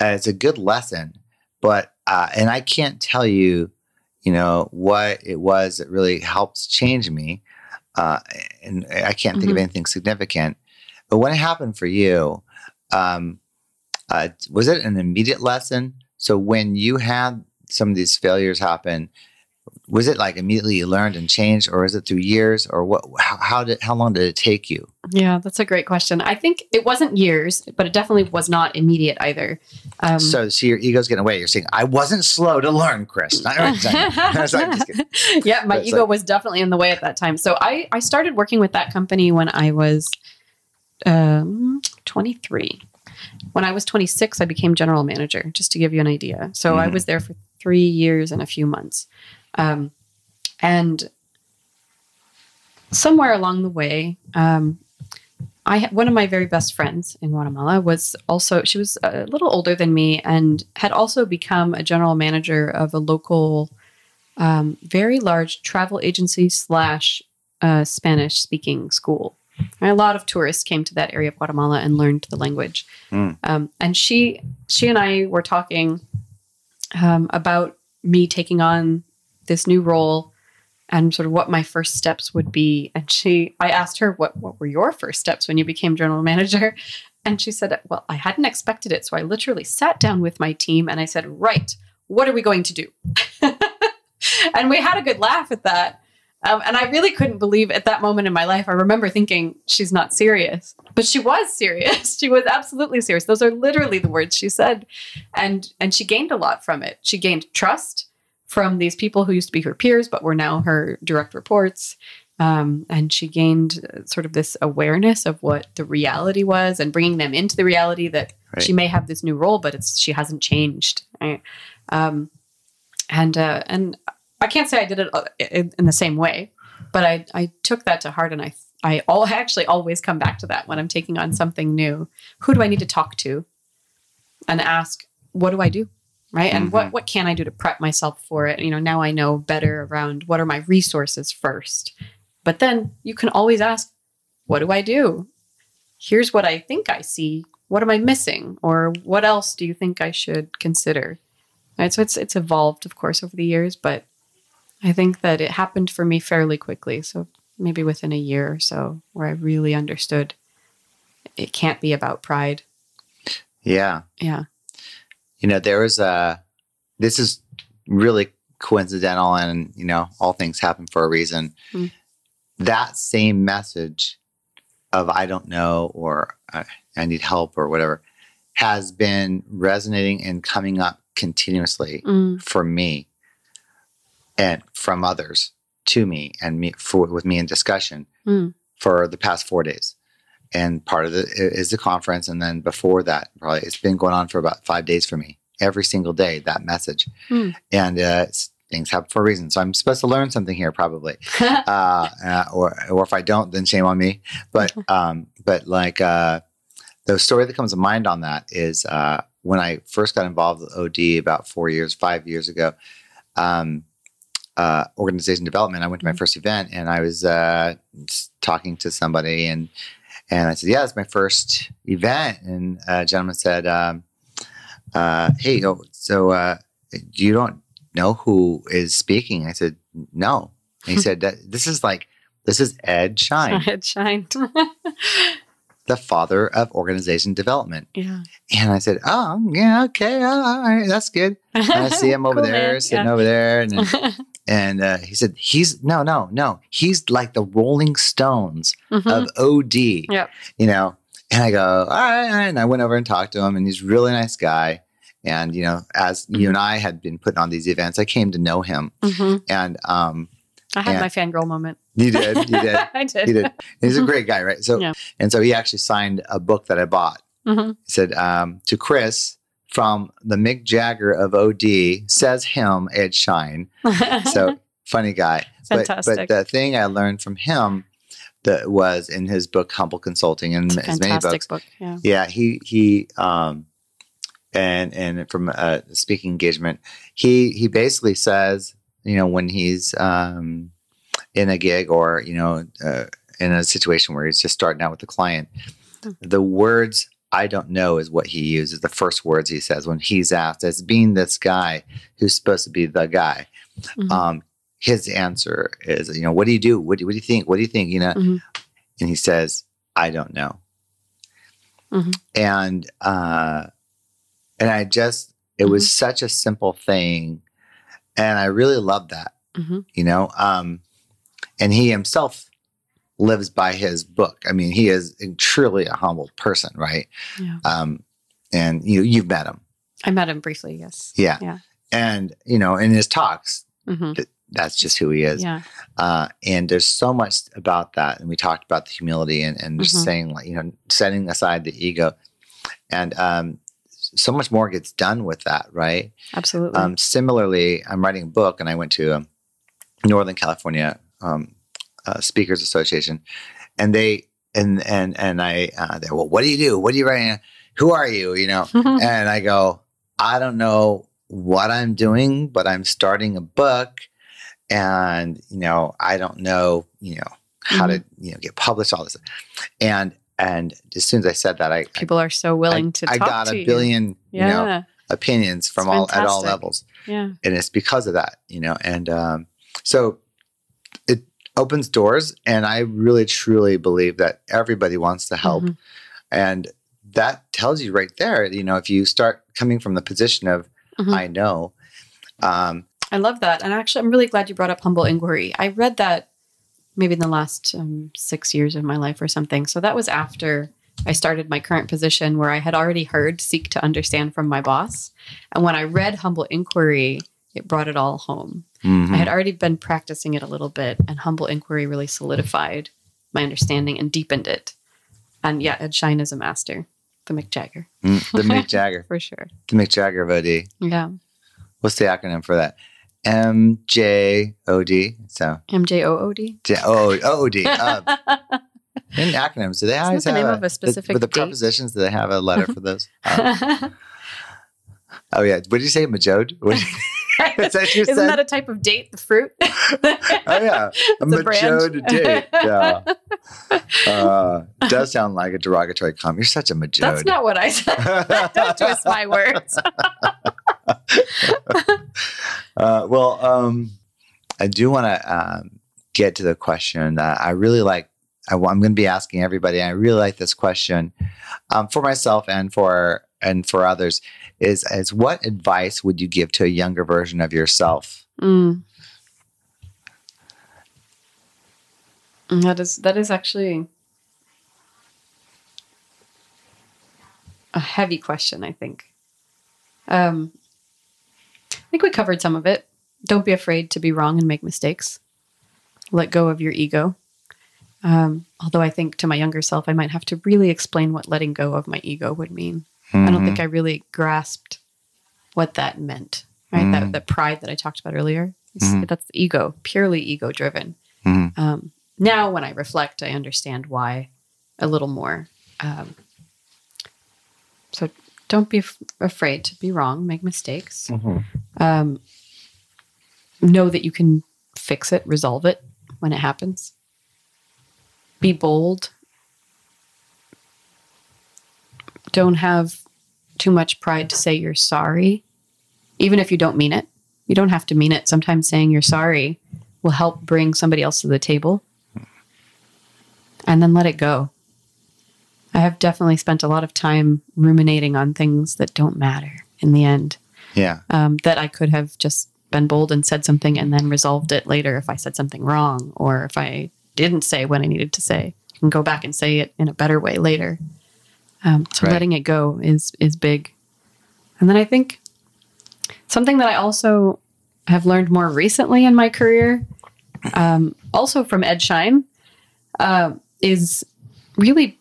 it's a good lesson but uh and i can't tell you you know, what it was that really helped change me. Uh, and I can't think of Mhm. anything significant. But when it happened for you, um, uh, was it an immediate lesson? So when you had some of these failures happen, was it like immediately you learned and changed, or is it through years, or what? How, how did how long did it take you? Yeah, that's a great question. I think it wasn't years, but it definitely was not immediate either. Um, so, see, your ego's getting away. You're saying I wasn't slow to learn, Chris. I was just yeah, my ego like- was definitely in the way at that time. So I, I started working with that company when I was um, 23. When I was 26, I became general manager, just to give you an idea. So I Mhm. was there for three years and a few months. Um, and somewhere along the way, um, I one of my very best friends in Guatemala was also she was a little older than me and had also become a general manager of a local, um, very large travel agency slash uh, Spanish speaking school. And a lot of tourists came to that area of Guatemala and learned the language. Mm. Um, and she she and I were talking um, about me taking on this new role and sort of what my first steps would be. And she, I asked her, what, what were your first steps when you became general manager? And she said, well, I hadn't expected it. So I literally sat down with my team and I said, right, what are we going to do? and we had a good laugh at that. Um, and I really couldn't believe at that moment in my life. I remember thinking she's not serious, but she was serious. she was absolutely serious. Those are literally the words she said, and and she gained a lot from it. She gained trust from these people who used to be her peers, but were now her direct reports. Um, and she gained uh, sort of this awareness of what the reality was, and bringing them into the reality that Right. she may have this new role, but it's she hasn't changed. Right? Um, and uh, and I can't say I did it uh, in, in the same way, but I I took that to heart, and I I all I actually always come back to that when I'm taking on something new. Who do I need to talk to, and ask what do I do, right? And Mhm. what what can I do to prep myself for it? You know, now I know better around what are my resources first, but then you can always ask, what do I do? Here's what I think I see. What am I missing, or what else do you think I should consider? Right, so it's it's evolved, of course, over the years, but I think that it happened for me fairly quickly. So maybe within a year or so, where I really understood it can't be about pride. Yeah. Yeah. You know, there was a, this is really coincidental and, you know, all things happen for a reason. Hmm. That same message of I don't know or I, I need help or whatever has been resonating and coming up continuously Mm, for me and from others to me and me for with me in discussion Mm. for the past four days. And part of it is the conference. And then before that, probably it's been going on for about five days for me. Every single day, that message. Mm. And uh, things happen for a reason. So I'm supposed to learn something here, probably. Uh, uh, or or if I don't, then shame on me. But um, but like uh, the story that comes to mind on that is uh, when I first got involved with OD about four years, five years ago. Um, uh, organization development. I went to my Mhm. first event and I was uh, talking to somebody and and I said, "Yeah, it's my first event." And a gentleman said, um, uh, "Hey, oh, so uh, you don't know who is speaking?" I said, "No." And he said, that, "This is like this is Ed Schein, Ed shined. the father of organization development." yeah. And I said, "Oh, yeah, okay, all right, that's good." And I see him over Cool, there, man. sitting Yeah. over there, and and uh, he said, "He's no, no, no. He's like the Rolling Stones Mhm. of OD." Yep. You know, and I go, "All right,", all right," and I went over and talked to him, and he's a really nice guy. And you know, as you and I had been putting on these events, I came to know him, Mhm. and um, I had Yeah. my fangirl moment. you did, you did, I did. he did. And he's a great guy, right? So, Yeah. and so he actually signed a book that I bought. Mhm. He said um, to Chris from the Mick Jagger of OD says him Ed Schein. So funny guy. But, but the thing I learned from him that was in his book Humble Consulting and his many books. book. Yeah. Yeah, he he um and and from a speaking engagement, he he basically says, you know, when he's um in a gig or you know uh, in a situation where he's just starting out with the client, Hmm. the words I don't know is what he uses. The first words he says when he's asked as being this guy who's supposed to be the guy. Mhm. um, his answer is, you know, what do you do? What do, what do you think? What do you think? You know, Mhm. and he says, I don't know. Mhm. And uh, and I just, it was Mm-hmm. such a simple thing, and I really loved that. Mhm. You know, um, and he himself lives by his book. I mean, he is truly a humble person, right? Yeah. Um, and you you've met him, I met him briefly. Yes. yeah. Yeah. And you know, in his talks, hmm that's just who he is. Yeah. Uh, and there's so much about that. And we talked about the humility and, and just Mhm. saying, like, you know, setting aside the ego. And um, so much more gets done with that, right? Absolutely. Um, similarly, I'm writing a book and I went to um, Northern California um, uh, Speakers Association. And they, and, and, and I, uh, they, well, what do you do? What are you writing? Who are you? You know? and I go, I don't know what I'm doing, but I'm starting a book, and you know, I don't know, you know, how to you know get published, all this, and and as soon as I said that, I People are so willing I, to I got to a billion, Yeah. you know, opinions from all at all levels, yeah. and it's because of that, you know, and um, so it opens doors, and I really truly believe that everybody wants to help, Mhm. and that tells you right there, you know, if you start coming from the position of Mhm. I know. Um, I love that. And actually, I'm really glad you brought up Humble Inquiry. I read that maybe in the last um, six years of my life or something. So that was after I started my current position where I had already heard Seek to Understand from my boss. And when I read Humble Inquiry, it brought it all home. Mhm. I had already been practicing it a little bit, and Humble Inquiry really solidified my understanding and deepened it. And yeah, Ed Schein is a master, the Mick Jagger, Mm, the Mick Jagger, for sure. the Mick Jagger of OD. Yeah. What's the acronym for that? MJOD. So M J O O D. J- oh, Uh, in acronyms, do they Isn't always the have name of a specific with the date? prepositions? Do they have a letter for those? Uh, oh yeah. What did you say, Majode? What did you- Is that what you Isn't said? that a type of date, the fruit? oh yeah, a It's a brand. Majode date. Yeah. Uh, does sound like a derogatory comment. You're such a Majode. That's not what I said. Don't twist my words. Uh, well, um, I do want to um, get to the question that I really like. I, am going to be asking everybody. I really like this question um, for myself and for and for others. Is is what advice would you give to a younger version of yourself? Mm. That is that is actually a heavy question. I think. Um, I think we covered some of it. Don't be afraid to be wrong and make mistakes. Let go of your ego. Um, although I think to my younger self, I might have to really explain what letting go of my ego would mean. I don't think I really grasped what that meant. Right, Mm. that that pride that I talked about earlier. Mhm. That's ego, purely ego driven. Mhm. Um, now, when I reflect, I understand why a little more. Um, so don't be f- afraid to be wrong, make mistakes. Um, know that you can fix it, resolve it when it happens. Be bold. Don't have too much pride to say you're sorry, even if you don't mean it. You don't have to mean it. Sometimes saying you're sorry will help bring somebody else to the table. And then let it go. I have definitely spent a lot of time ruminating on things that don't matter in the end Yeah. um, that I could have just been bold and said something and then resolved it later if I said something wrong or if I didn't say what I needed to say and go back and say it in a better way later. Um, so Right. letting it go is is big. And then I think something that I also have learned more recently in my career, um, also from Ed Schein, uh, is really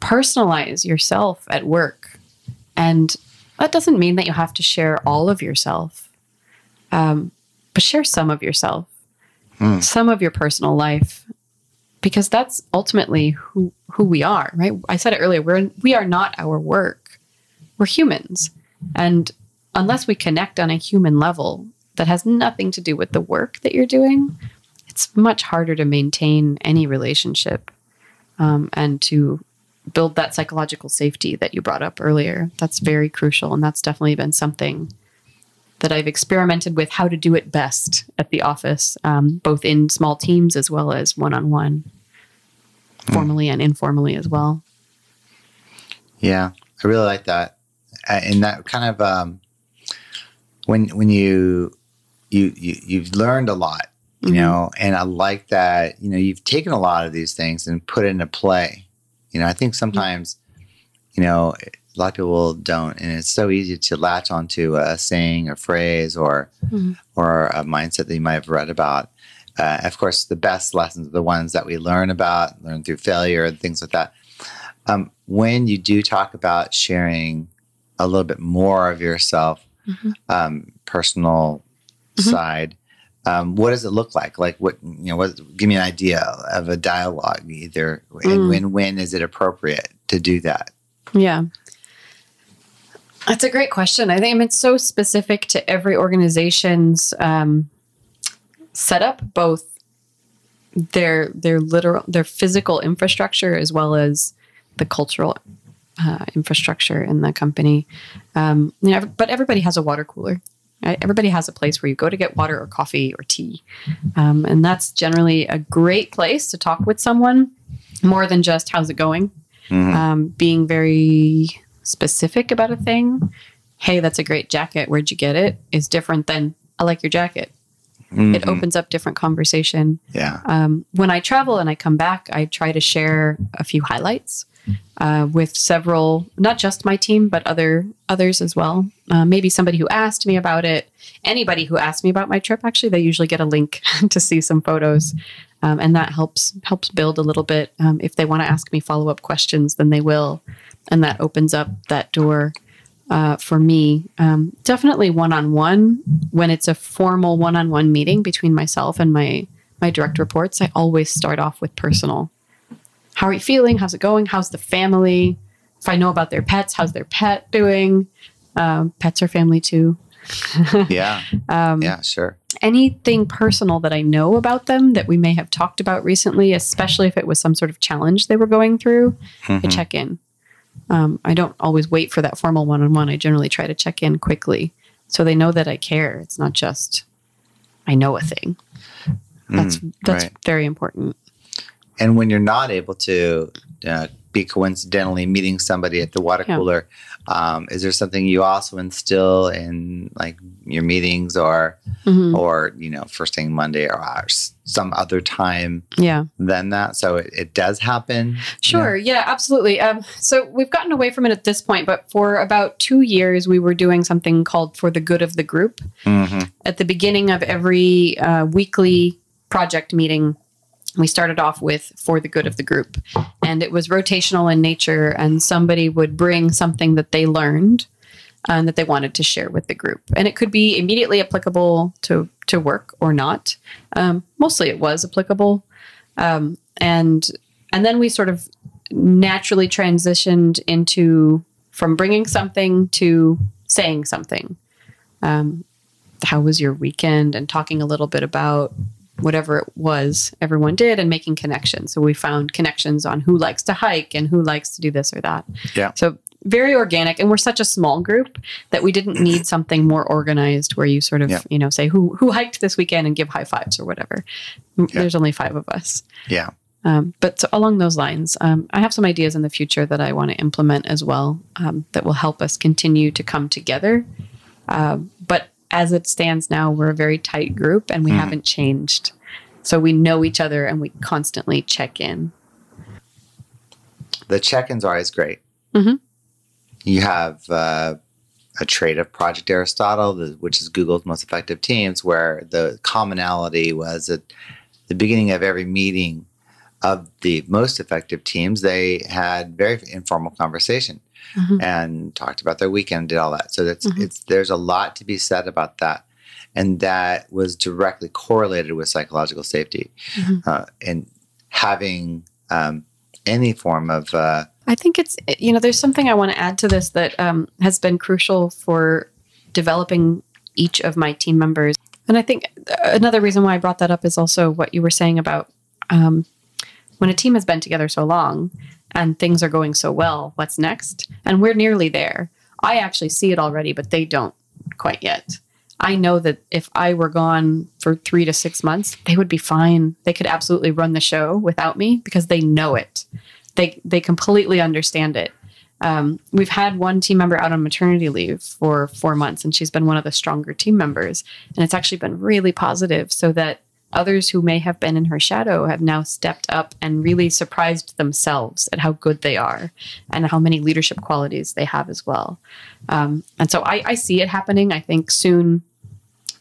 personalize yourself at work. And that doesn't mean that you have to share all of yourself, um, but share some of yourself, Hmm. some of your personal life, because that's ultimately who who we are. Right? I said it earlier. We're we are not our work. We're humans, and unless we connect on a human level that has nothing to do with the work that you're doing, it's much harder to maintain any relationship um, and to build that psychological safety that you brought up earlier. That's very crucial. And that's definitely been something that I've experimented with how to do it best at the office, um, both in small teams as well as one on one, formally and informally as well. Yeah, I really like that, and that kind of um, when when you you you you've learned a lot, you Mhm. know, and I like that you know you've taken a lot of these things and put it into play. You know, I think sometimes, you know, a lot of people don't, and it's so easy to latch onto a saying or phrase or Mhm. or a mindset that you might have read about. Uh, of course, the best lessons are the ones that we learn about, learn through failure, and things like that. Um, when you do talk about sharing a little bit more of yourself, Mhm. um, personal Mhm. side, um, what does it look like? Like what you know? What, give me an idea of a dialogue. Either and Mm. when when is it appropriate to do that? Yeah. That's a great question. I think it's so specific to every organization's um, setup, both their their literal their physical infrastructure as well as the cultural uh, infrastructure in the company. Um, you know, but everybody has a water cooler. Right? Everybody has a place where you go to get water or coffee or tea, um, and that's generally a great place to talk with someone more than just how's it going Mhm. um, being very specific about a thing. Hey, that's a great jacket. Where'd you get it? Is different than I like your jacket. It Mhm. opens up different conversation. Yeah. Um, when I travel and I come back, I try to share a few highlights uh, with several, not just my team, but other others as well. Uh, maybe somebody who asked me about it. Anybody who asked me about my trip, actually, they usually get a link to see some photos, um, and that helps helps build a little bit. Um, if they want to ask me follow up questions, then they will, and that opens up that door. Uh, for me, um, definitely one on one. When it's a formal one on one meeting between myself and my my direct reports, I always start off with personal. How are you feeling? How's it going? How's the family? If I know about their pets, how's their pet doing? Um, pets are family too. Yeah. Um, Yeah. Sure. Anything personal that I know about them that we may have talked about recently, especially if it was some sort of challenge they were going through, I Mhm. check in. Um, I don't always wait for that formal one on one. I generally try to check in quickly so they know that I care. It's not just I know a thing. That's Mm, that's right. very important. And when you're not able to uh, be coincidentally meeting somebody at the water Yeah. cooler, um, is there something you also instill in like your meetings or Mhm. or you know first thing Monday or s- some other time Yeah. than that? So it, it does happen. Sure. Yeah, absolutely. Um, so we've gotten away from it at this point, but for about two years, we were doing something called For the Good of the Group. hmm At the beginning of every uh, weekly project meeting, we started off with For the Good of the Group. And it was rotational in nature, and somebody would bring something that they learned and that they wanted to share with the group. And it could be immediately applicable to, to work or not. Um, mostly it was applicable. Um, and and then we sort of naturally transitioned into from bringing something to saying something. Um, how was your weekend? And talking a little bit about whatever it was everyone did and making connections. So we found connections on who likes to hike and who likes to do this or that. Yeah. So very organic. And we're such a small group that we didn't need something more organized where you sort of, Yeah. you know, say who who hiked this weekend and give high fives or whatever. Yeah. There's only five of us. Yeah. Um, but so along those lines, um, I have some ideas in the future that I want to implement as well um, that will help us continue to come together. Um, but as it stands now, we're a very tight group and we Mhm. haven't changed. So we know each other and we constantly check in. The check-ins are always great. Mhm. You have uh, a trait of Project Aristotle, which is Google's most effective teams, where the commonality was at the beginning of every meeting of the most effective teams, they had very informal conversation Mhm. and talked about their weekend, did all that. So that's Mhm. it's there's a lot to be said about that, and that was directly correlated with psychological safety, Mhm. uh, and having um, any form of uh, I think it's, you know, there's something I want to add to this that um, has been crucial for developing each of my team members. And I think another reason why I brought that up is also what you were saying about um, when a team has been together so long and things are going so well, what's next? And we're nearly there. I actually see it already, but they don't quite yet. I know that if I were gone for three to six months, they would be fine. They could absolutely run the show without me because they know it. They they completely understand it. Um, we've had one team member out on maternity leave for four months, and she's been one of the stronger team members. And it's actually been really positive, so that others who may have been in her shadow have now stepped up and really surprised themselves at how good they are and how many leadership qualities they have as well. Um, and so I, I, see it happening. I think soon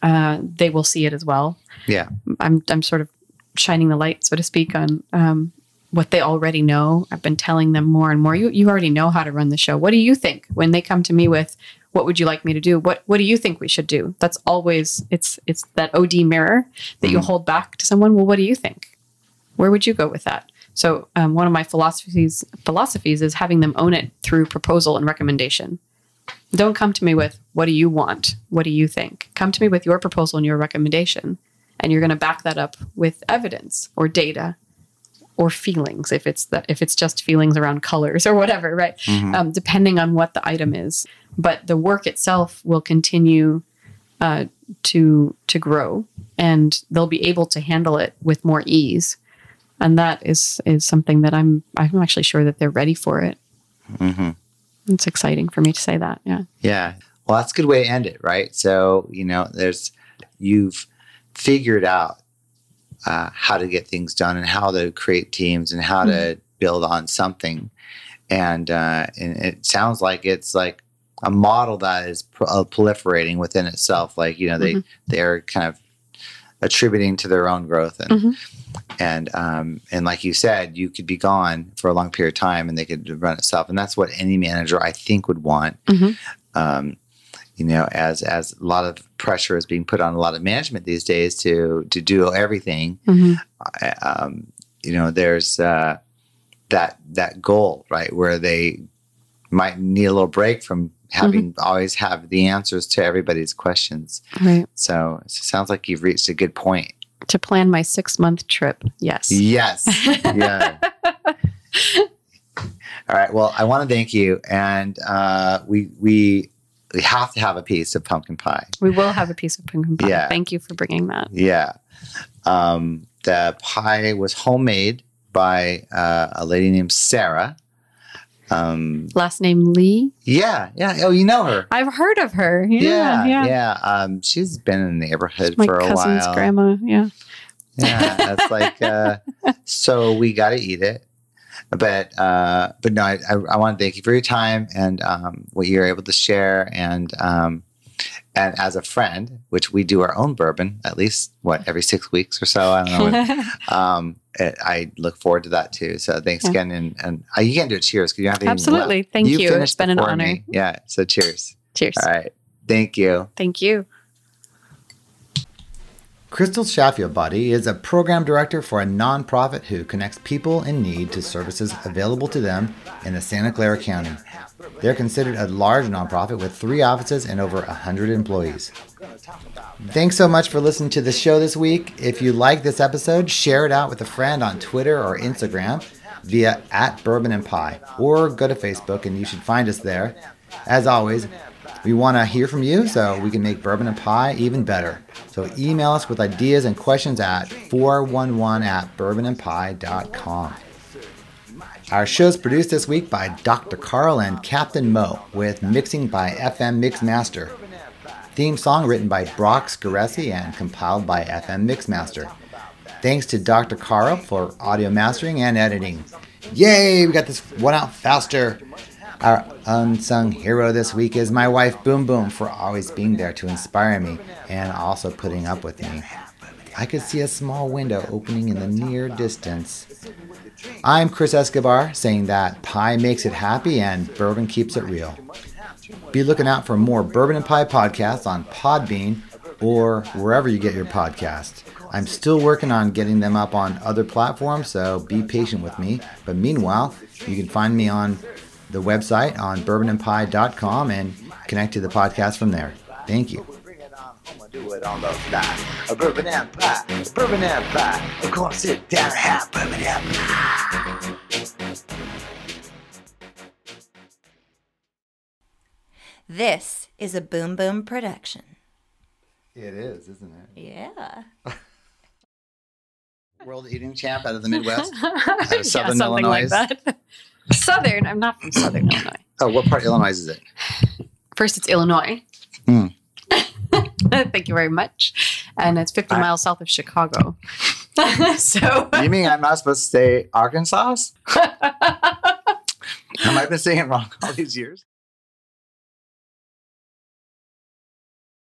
uh, they will see it as well. Yeah, I'm I'm sort of shining the light, so to speak, on um, what they already know. I've been telling them more and more. You you already know how to run the show. What do you think when they come to me with what would you like me to do? What what do you think we should do? That's always it's it's that OD mirror that mm. you hold back to someone. Well, what do you think? Where would you go with that? So um, one of my philosophies philosophies is having them own it through proposal and recommendation. Don't come to me with what do you want? What do you think? Come to me with your proposal and your recommendation, and you're going to back that up with evidence or data or feelings if it's that if it's just feelings around colors or whatever right? Mm-hmm. um, depending on what the item is. But the work itself will continue uh, to to grow and they'll be able to handle it with more ease. And that is is something that i'm i'm actually sure that they're ready for it. Mm-hmm. it's exciting for me to say that yeah. Yeah. Well that's a good way to end it right? So you know there's you've figured out uh, how to get things done and how to create teams and how mm-hmm. to build on something. And, uh, and it sounds like it's like a model that is pro- uh, proliferating within itself. Like you know, they mm-hmm. they're kind of attributing to their own growth and mm-hmm. and um, and like you said, you could be gone for a long period of time and they could run itself. And that's what any manager I think would want. Mm-hmm. Um, you know, as as a lot of pressure is being put on a lot of management these days to to do everything. Mm-hmm. Um, you know, there's uh, that that goal right where they might need a little break from having mm-hmm. always have the answers to everybody's questions. Right. So it sounds like you've reached a good point. To plan my six month trip. Yes. Yes. yeah. All right. Well, I want to thank you, and uh, we we we have to have a piece of pumpkin pie. We will have a piece of pumpkin pie. Yeah. Thank you for bringing that. Yeah. Um, the pie was homemade by uh, a lady named Sarah. Um, Last name Lee. Yeah, yeah. Oh, you know her. I've heard of her. Yeah, yeah. yeah. yeah. Um, she's been in the neighborhood for a while. My cousin's grandma. Yeah. Yeah, that's like. Uh, so we got to eat it but uh, but no, I, I, want to thank you for your time and um, what you're able to share and um, and as a friend, which we do our own bourbon at least what every six weeks or so. I don't know. um, it, I look forward to that too. So thanks yeah. again, and and uh, you can do it. Cheers because you have to absolutely. Thank you. you. It's been an honor. Me. Yeah. So cheers. Cheers. All right. Thank you. Thank you. Crystal Shafiabadi is a program director for a nonprofit who connects people in need to services available to them in the Santa Clara County. They're considered a large nonprofit with three offices and over 100 employees. Thanks so much for listening to the show this week. If you like this episode, share it out with a friend on Twitter or Instagram via at Bourbon and Pie, or go to Facebook and you should find us there. As always, we want to hear from you so we can make Bourbon and Pie even better. So email us with ideas and questions at 411 at bourbonandpie.com. Our show is produced this week by Dr. Carl and Captain Mo with mixing by FM Mixmaster. Theme song written by Brock Scaressi and compiled by FM Mixmaster. Thanks to Dr. Carl for audio mastering and editing. Yay, we got this one out faster. Our unsung hero this week is my wife Boom Boom for always being there to inspire me and also putting up with me. I could see a small window opening in the near distance. I'm Chris Escobar saying that pie makes it happy and bourbon keeps it real. Be looking out for more Bourbon and Pie podcasts on Podbean or wherever you get your podcasts. I'm still working on getting them up on other platforms, so be patient with me. But meanwhile, you can find me on the website on bourbonandpie.com and connect to the podcast from there. Thank you. Do it on the fly. A bourbon and pie, a bourbon and pie. Come on, sit down and have bourbon and pie. This is a Boom Boom production. It is, isn't it? Yeah. World eating champ out of the Midwest. out of uh, Southern something like Illinois. that. Southern. I'm not from Southern Illinois. Oh, what part of Illinois is it? First, it's Illinois. Hmm. Thank you very much. And it's 50 I- miles south of Chicago. so, You mean I'm not supposed to say Arkansas? Have I been saying it wrong all these years?